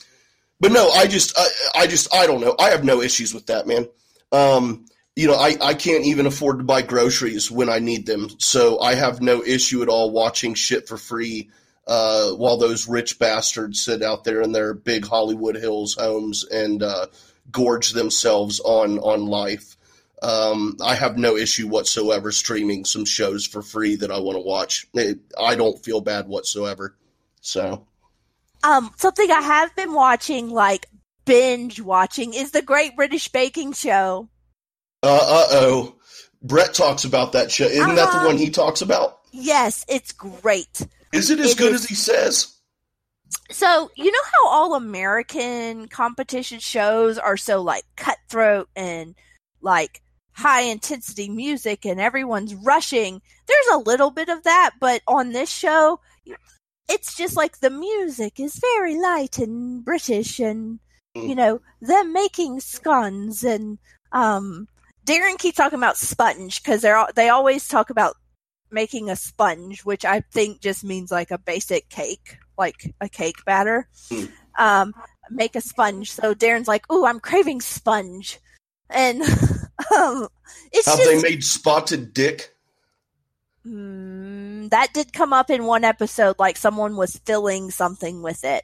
E: but no, I just I, I just I don't know. I have no issues with that, man. Um, you know, I, I can't even afford to buy groceries when I need them, so I have no issue at all watching shit for free uh, while those rich bastards sit out there in their big Hollywood Hills homes and uh, gorge themselves on on life. Um, I have no issue whatsoever streaming some shows for free that I want to watch. It, I don't feel bad whatsoever. So,
A: Um, something I have been watching, like binge watching, is the Great British Baking Show.
E: uh oh, Brett talks about that show. Isn't that the one he talks about?
A: Yes, it's great.
E: Is it as
A: It
E: good
A: is.
E: as he says?
A: So, you know how all American competition shows are so like cutthroat and like high intensity music and everyone's rushing? There's a little bit of that, but on this show, it's just like the music is very light and British and, you know, them making scones and, um, Darren keeps talking about sponge because they're they always talk about making a sponge, which I think just means like a basic cake, like a cake batter. Mm. Um, make a sponge. So Darren's like, "Ooh, I'm craving sponge," and um,
E: it's have just, they made spotted dick?
A: Mm, that did come up in one episode, like someone was filling something with it.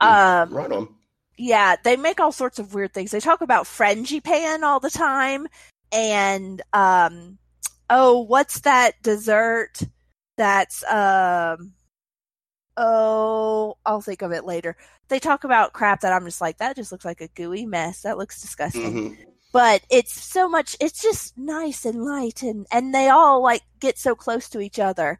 A: Mm, um,
E: right on.
A: Yeah, they make all sorts of weird things. They talk about frangipane all the time, and um, oh, what's that dessert? That's um, oh, I'll think of it later. They talk about crap that I'm just like, that just looks like a gooey mess. That looks disgusting. Mm-hmm but it's so much it's just nice and light and and they all like get so close to each other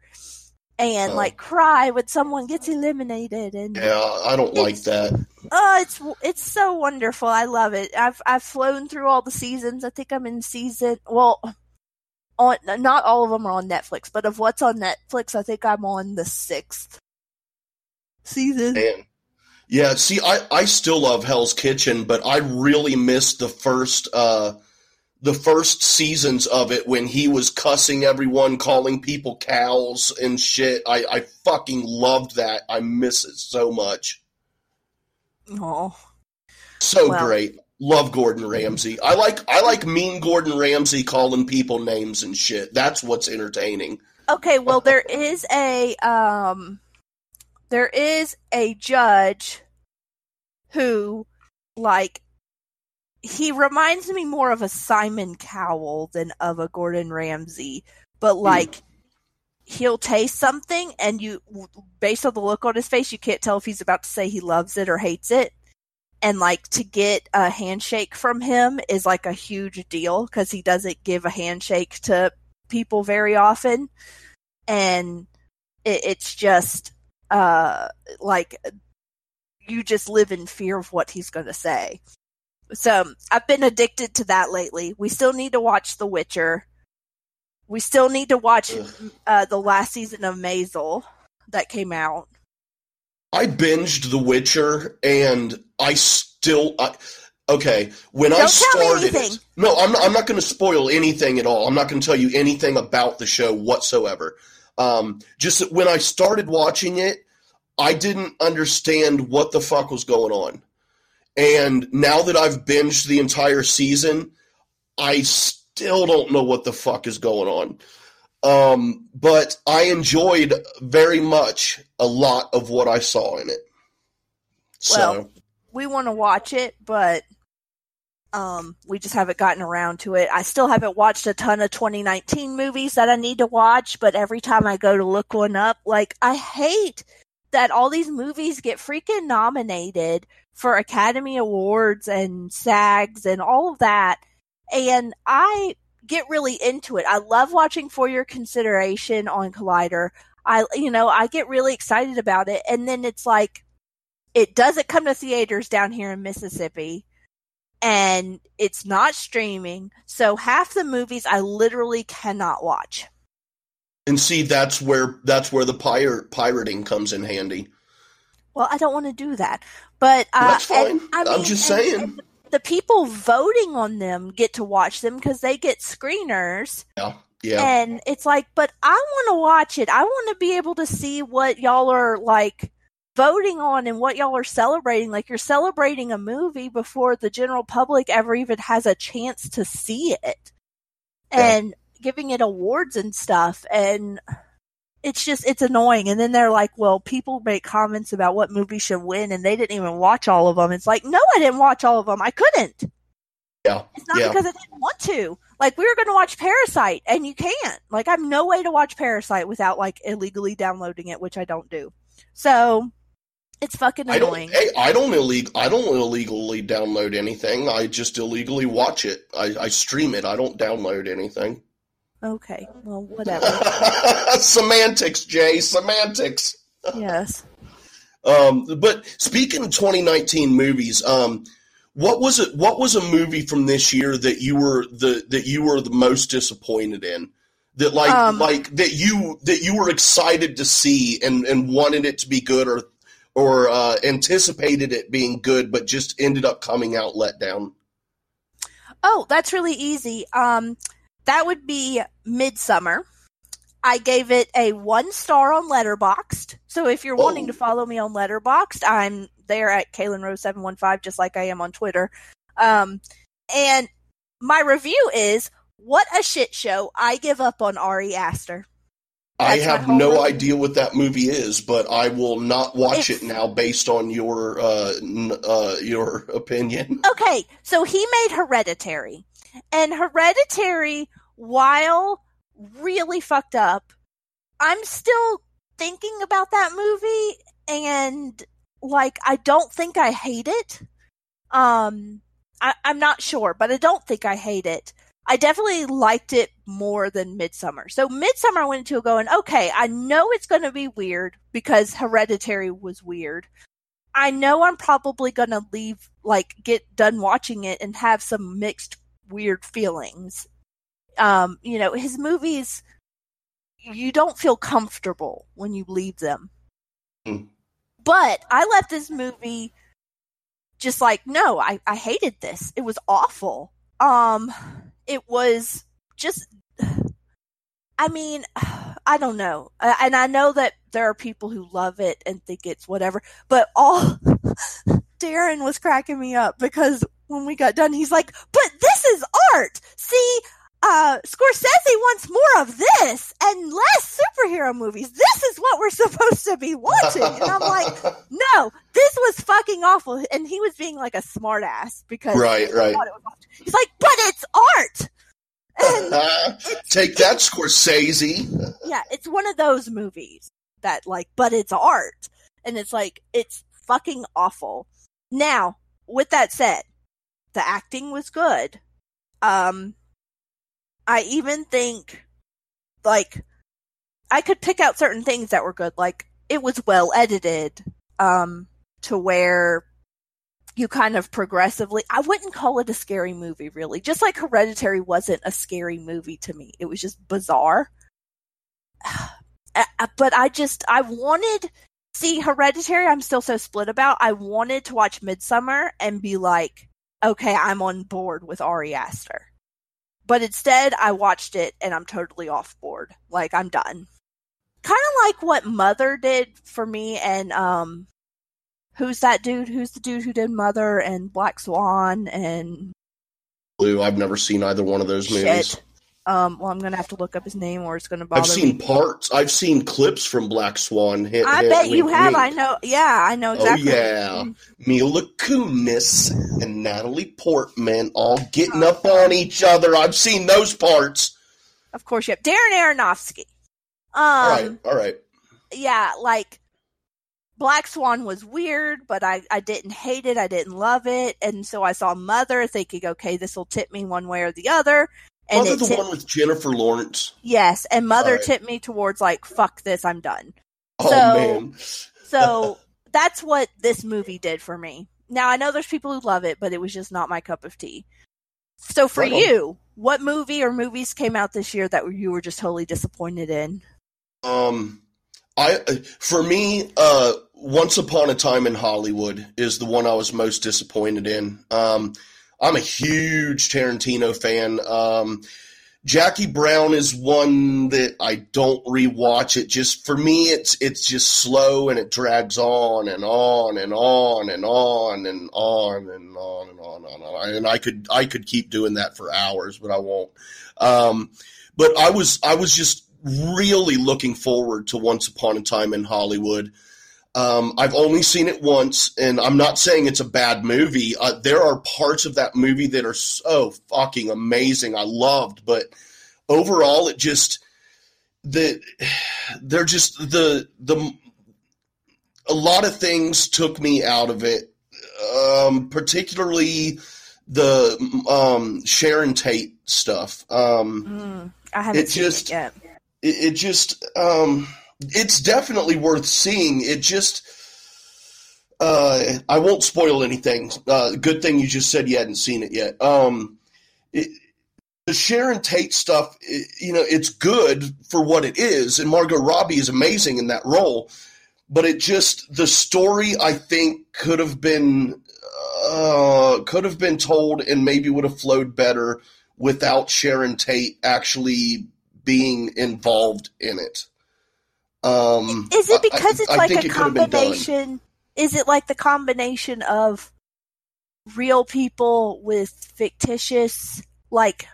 A: and oh. like cry when someone gets eliminated and
E: yeah i don't like that
A: oh it's it's so wonderful i love it i've i've flown through all the seasons i think i'm in season well on not all of them are on netflix but of what's on netflix i think i'm on the sixth season
E: Man. Yeah, see, I, I still love Hell's Kitchen, but I really missed the first uh, the first seasons of it when he was cussing everyone, calling people cows and shit. I, I fucking loved that. I miss it so much.
A: Oh,
E: so well. great. Love Gordon Ramsay. I like I like mean Gordon Ramsay calling people names and shit. That's what's entertaining.
A: Okay, well there is a um there is a judge who, like, he reminds me more of a Simon Cowell than of a Gordon Ramsay, but hmm. like. Mm. He'll taste something, and you, based on the look on his face, you can't tell if he's about to say he loves it or hates it. And like to get a handshake from him is like a huge deal because he doesn't give a handshake to people very often. And it, it's just uh, like you just live in fear of what he's going to say. So I've been addicted to that lately. We still need to watch The Witcher. We still need to watch uh, the last season of Maisel that came out.
E: I binged The Witcher, and I still. I, okay, when Don't I started it, no, I'm not, I'm not going to spoil anything at all. I'm not going to tell you anything about the show whatsoever. Um, just when I started watching it, I didn't understand what the fuck was going on. And now that I've binged the entire season, I still don't know what the fuck is going on. Um, but I enjoyed very much a lot of what I saw in it.
A: So. Well, we want to watch it, but um, we just haven't gotten around to it. I still haven't watched a ton of 2019 movies that I need to watch, but every time I go to look one up, like I hate that all these movies get freaking nominated for Academy Awards and SAGs and all of that. And I get really into it. I love watching For Your Consideration on Collider. I, you know, I get really excited about it. And then it's like, it doesn't come to theaters down here in Mississippi and it's not streaming. So half the movies I literally cannot watch.
E: And see, that's where that's where the pirate pirating comes in handy.
A: Well, I don't want to do that, but uh,
E: that's fine. And, I am just saying. And, and
A: the people voting on them get to watch them because they get screeners.
E: Yeah. Yeah.
A: And it's like, but I want to watch it. I want to be able to see what y'all are like voting on and what y'all are celebrating. Like you're celebrating a movie before the general public ever even has a chance to see it. Yeah. And giving it awards and stuff. And it's just, it's annoying. And then they're like, well, people make comments about what movie should win and they didn't even watch all of them. It's like, no, I didn't watch all of them. I couldn't.
E: Yeah.
A: It's not
E: yeah.
A: because I didn't want to. Like we were going to watch Parasite and you can't. Like I have no way to watch Parasite without like illegally downloading it, which I don't do. So it's fucking annoying.
E: I don't, hey, I don't illegal. I don't illegally download anything. I just illegally watch it. I, I stream it. I don't download anything.
A: Okay, well, whatever.
E: semantics, Jay. Semantics.
A: yes.
E: Um, but speaking of 2019 movies, um, what was it? What was a movie from this year that you were the that you were the most disappointed in? That like um, like that you that you were excited to see and and wanted it to be good or or uh, anticipated it being good, but just ended up coming out let down.
A: Oh, that's really easy. Um, that would be Midsommar. I gave it a one star on Letterboxd. So if you're oh. wanting to oh. follow me on Letterboxd, I'm there at Kaylin Rose seven one five, just like I am on Twitter. Um, and my review is what a shit show. I give up on Ari Aster.
E: I have no movie. idea what that movie is, but I will not watch it's, it now based on your uh, uh, your opinion.
A: Okay, so he made Hereditary, and Hereditary, while really fucked up, I'm still thinking about that movie, and like I don't think I hate it. Um, I, I'm not sure, but I don't think I hate it. I definitely liked it more than Midsommar. So Midsommar went into going, okay, I know it's going to be weird because Hereditary was weird. I know I'm probably going to leave, like, get done watching it and have some mixed weird feelings. Um, you know, his movies, you don't feel comfortable when you leave them. Mm. But I left this movie just like, no, I, I hated this. It was awful. Um, it was just I mean, I don't know. And I know that there are people who love it and think it's whatever, but all Darren was cracking me up because when we got done, he's like, but this is art. See, uh, Scorsese wants more of this and less superhero movies. This is what we're supposed to be watching. And I'm like, no, this was fucking awful. And he was being like a smartass because
E: right, right.
A: He's like, but it's art.
E: Take that, Scorsese.
A: Yeah, it's one of those movies that like, but it's art. And it's like, it's fucking awful. Now, with that said, the acting was good. Um, I even think, like, I could pick out certain things that were good. Like, it was well edited, um, to where you kind of progressively, I wouldn't call it a scary movie, really. Just like Hereditary wasn't a scary movie to me. It was just bizarre. but I just, I wanted, see, Hereditary, I'm still so split about. I wanted to watch Midsommar and be like, okay, I'm on board with Ari Aster. But instead, I watched it and I'm totally off board. Like, I'm done. Kind of like what Mother did for me and, um, who's that dude? Who's the dude who did Mother and Black Swan and
E: Blue? I've never seen either one of those Shit. movies.
A: Um, well, I'm gonna have to look up his name, or it's gonna bother
E: I've seen
A: me.
E: parts. I've seen clips from Black Swan.
A: Hit, I hit, bet you have. I know. Yeah, I know exactly.
E: Oh yeah, Mila Kunis and Natalie Portman all getting oh. up on each other. I've seen those parts.
A: Of course, you have Darren Aronofsky. Um,
E: all right, all right.
A: Yeah, like Black Swan was weird, but I, I didn't hate it. I didn't love it. And so I saw Mother thinking, okay, this will tip me one way or the other. And
E: Mother, the tipped, one with Jennifer Lawrence.
A: Yes, and Mother right. tipped me towards like, fuck this, I'm done.
E: Oh so, man.
A: so that's what this movie did for me. Now I know there's people who love it, but it was just not my cup of tea. So for right you, what movie or movies came out this year that you were just totally disappointed in?
E: Um, I for me, uh, once Upon a Time in Hollywood is the one I was most disappointed in. Um, I'm a huge Tarantino fan. Um, Jackie Brown is one that I don't rewatch. It just for me, it's it's just slow and it drags on and on and on and on and on and on and on and on. And I could I could keep doing that for hours, but I won't. Um, but I was I was just really looking forward to Once Upon a Time in Hollywood. Um, I've only seen it once, and I'm not saying it's a bad movie. Uh, there are parts of that movie that are so fucking amazing. I loved, but overall, it just the they're just the the a lot of things took me out of it, um, particularly the um, Sharon Tate stuff. Um,
A: mm, I haven't it seen just, it yet.
E: It, it just. Um, it's definitely worth seeing. It just. Uh, I won't spoil anything. Uh, good thing you just said you hadn't seen it yet. Um, it, the Sharon Tate stuff, it, you know, it's good for what it is, and Margot Robbie is amazing in that role. But it just the story I think could have been uh, could have been told and maybe would have flowed better without Sharon Tate actually being involved in it. Um,
A: is it because I, it's I, like a it combination? Is it like the combination of real people with fictitious, like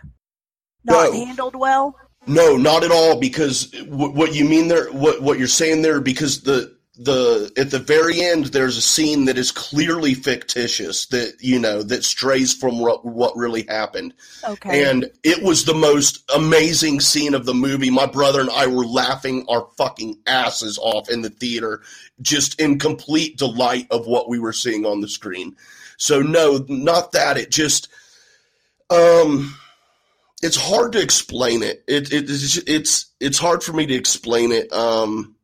A: not no. handled well?
E: No, not at all. Because w- what you mean there, what what you're saying there, because the the at the very end there's a scene that is clearly fictitious that you know that strays from what, what really happened.
A: Okay.
E: And it was the most amazing scene of the movie. My brother and i were laughing our fucking asses off in the theater just in complete delight of what we were seeing on the screen. So no not that. It just um it's hard to explain it. It, it it's it's it's hard for me to explain it. Um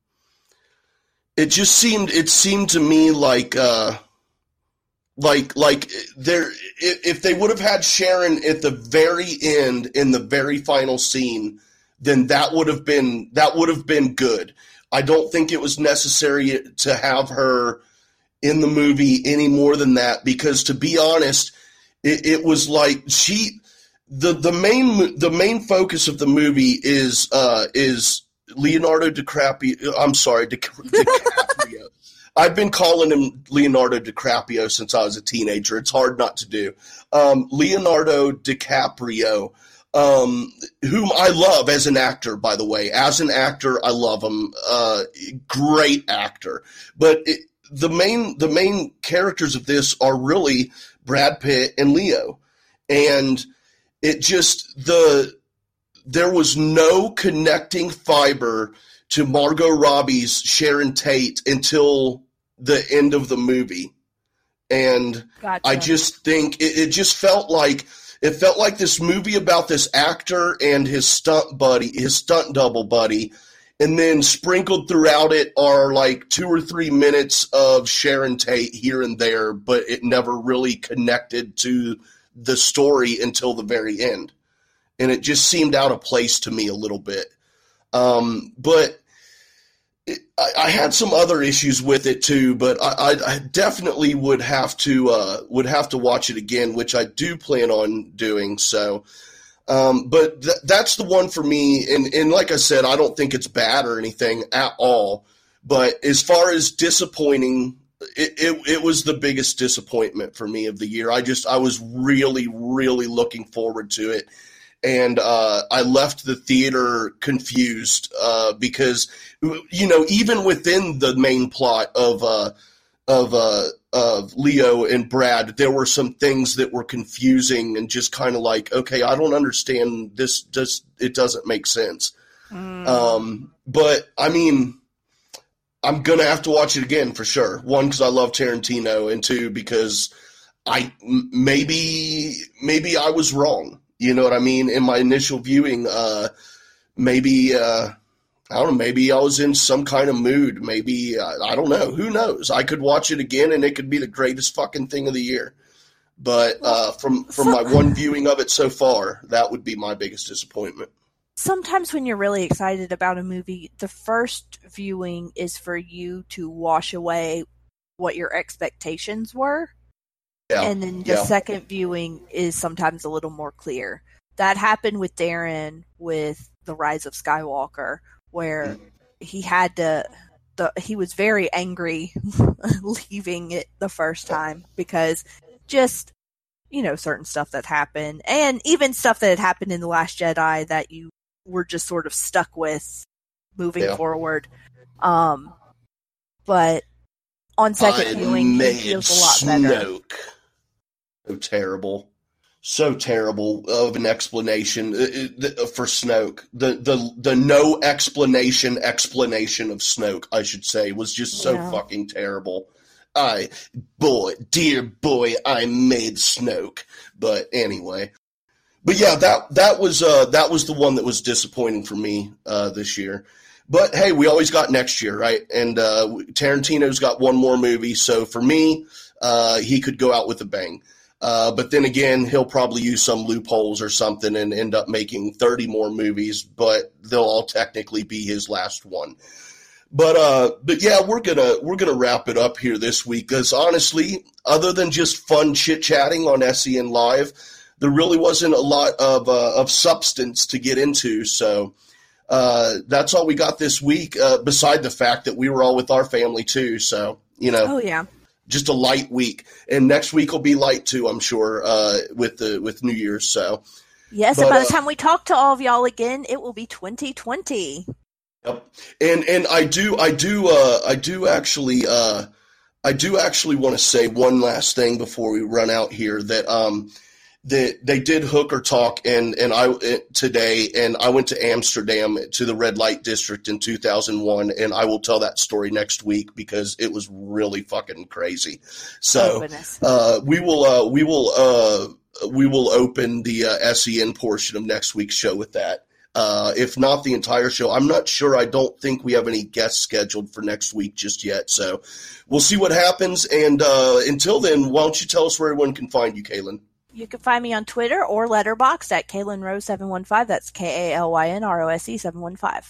E: it just seemed it seemed to me like uh like like there if they would have had Sharon at the very end in the very final scene then that would have been that would have been good. I don't think it was necessary to have her in the movie any more than that because to be honest it, it was like she the the main the main focus of the movie is uh is Leonardo DiCaprio. I'm sorry, Di, DiCaprio. I've been calling him Leonardo DiCaprio since I was a teenager. It's hard not to do. Um, Leonardo DiCaprio, um, whom I love as an actor, by the way. As an actor, I love him. Uh, great actor. But it, the main the main characters of this are really Brad Pitt and Leo, and it just the there was no connecting fiber to Margot Robbie's Sharon Tate until the end of the movie. And gotcha. I just think it, it, just felt like it felt like this movie about this actor and his stunt buddy, his stunt double buddy, and then sprinkled throughout it are like two or three minutes of Sharon Tate here and there, but it never really connected to the story until the very end and it just seemed out of place to me a little bit. Um, but it, I, I, had some other issues with it too. But I, I definitely would have to uh, would have to watch it again, which I do plan on doing. So. Um, but th- that's the one for me, and, and like I said, I don't think it's bad or anything at all. But as far as disappointing it, it, it, was the biggest disappointment for me of the year. I just I was really really looking forward to it, and uh, I left the theater confused uh, because you know even within the main plot of uh, of uh, of Leo and Brad, there were some things that were confusing and just kind of like, okay, I don't understand this. Just it doesn't make sense. Mm. Um, but I mean, I'm gonna have to watch it again for sure. One because I love Tarantino, and two because I maybe maybe I was wrong you know what I mean? In my initial viewing, uh, maybe uh, I don't know. Maybe I was in some kind of mood. Maybe uh, I don't know. Who knows? I could watch it again, and it could be the greatest fucking thing of the year. But uh, from from my one viewing of it so far, that would be my biggest disappointment.
A: Sometimes when you're really excited about a movie, the first viewing is for you to wash away what your expectations were yeah. And then the yeah. second viewing is sometimes a little more clear. That happened with Darren with The Rise of Skywalker, where mm-hmm. he had to the he was very angry leaving it the first time because just you know certain stuff that happened and even stuff that had happened in the last jedi that you were just sort of stuck with moving yeah. forward um but on second I viewing it feels a lot better
E: so terrible, so terrible of an explanation uh, uh, for Snoke. The the the no explanation explanation of Snoke, I should say, was just so yeah. fucking terrible. I boy, dear boy, I made Snoke. But anyway, but yeah, that that was uh, that was the one that was disappointing for me uh, this year. But hey, we always got next year, right? And uh, Tarantino's got one more movie, so for me, uh, he could go out with a bang. Uh, but then again, he'll probably use some loopholes or something and end up making 30 more movies, but they'll all technically be his last one. But uh, but yeah, we're gonna we're gonna wrap it up here this week because honestly, other than just fun chit chatting on SEN Live, there really wasn't a lot of uh, of substance to get into. So uh, that's all we got this week. Uh, beside the fact that we were all with our family too, so you know.
A: Oh yeah.
E: Just a light week, and next week will be light too. I'm sure uh, with the with New Year's. So
A: yes, but, and by the uh, time we talk to all of y'all again, it will be 2020.
E: Yep. And and I do I do uh I do actually uh I do actually want to say one last thing before we run out here that um that they did hooker talk and and I today and I went to Amsterdam to the red light district in 2001 and I will tell that story next week because it was really fucking crazy. So oh, uh we will uh we will uh we will open the uh, SEN portion of next week's show with that uh, if not the entire show. I'm not sure. I don't think we have any guests scheduled for next week just yet. So we'll see what happens. And uh, until then, why don't you tell us where everyone can find you, Kalyn?
A: You can find me on Twitter or Letterboxd at Kalyn Rose 715. That's K A L Y N R O S E 715.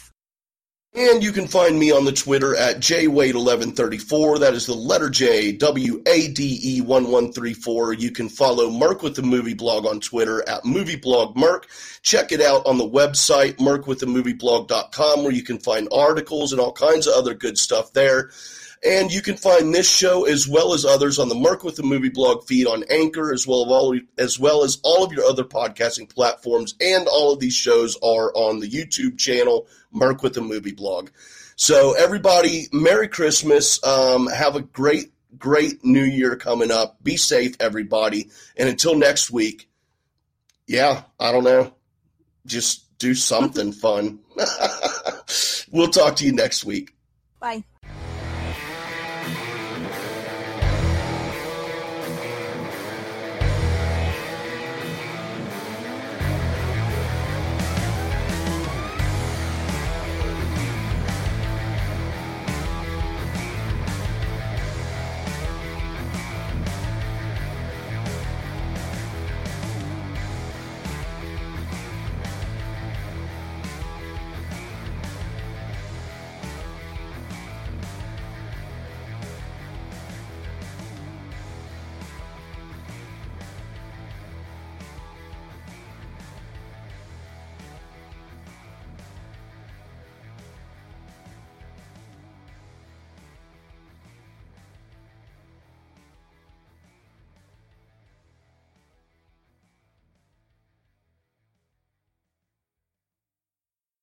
E: And you can find me on the Twitter at jwade1134. That is the letter J, W A D E 1134. You can follow Merc with the Movie Blog on Twitter at MovieBlogMerc. Check it out on the website, mercwiththemovieblog.com, where you can find articles and all kinds of other good stuff there. And you can find this show as well as others on the Merc with the Movie blog feed on Anchor, as well as all as well as all of your other podcasting platforms. And all of these shows are on the YouTube channel Merc with the Movie blog. So everybody, Merry Christmas. Um, have a great, great New Year coming up. Be safe, everybody. And until next week, yeah, I don't know. Just do something fun. we'll talk to you next week.
A: Bye.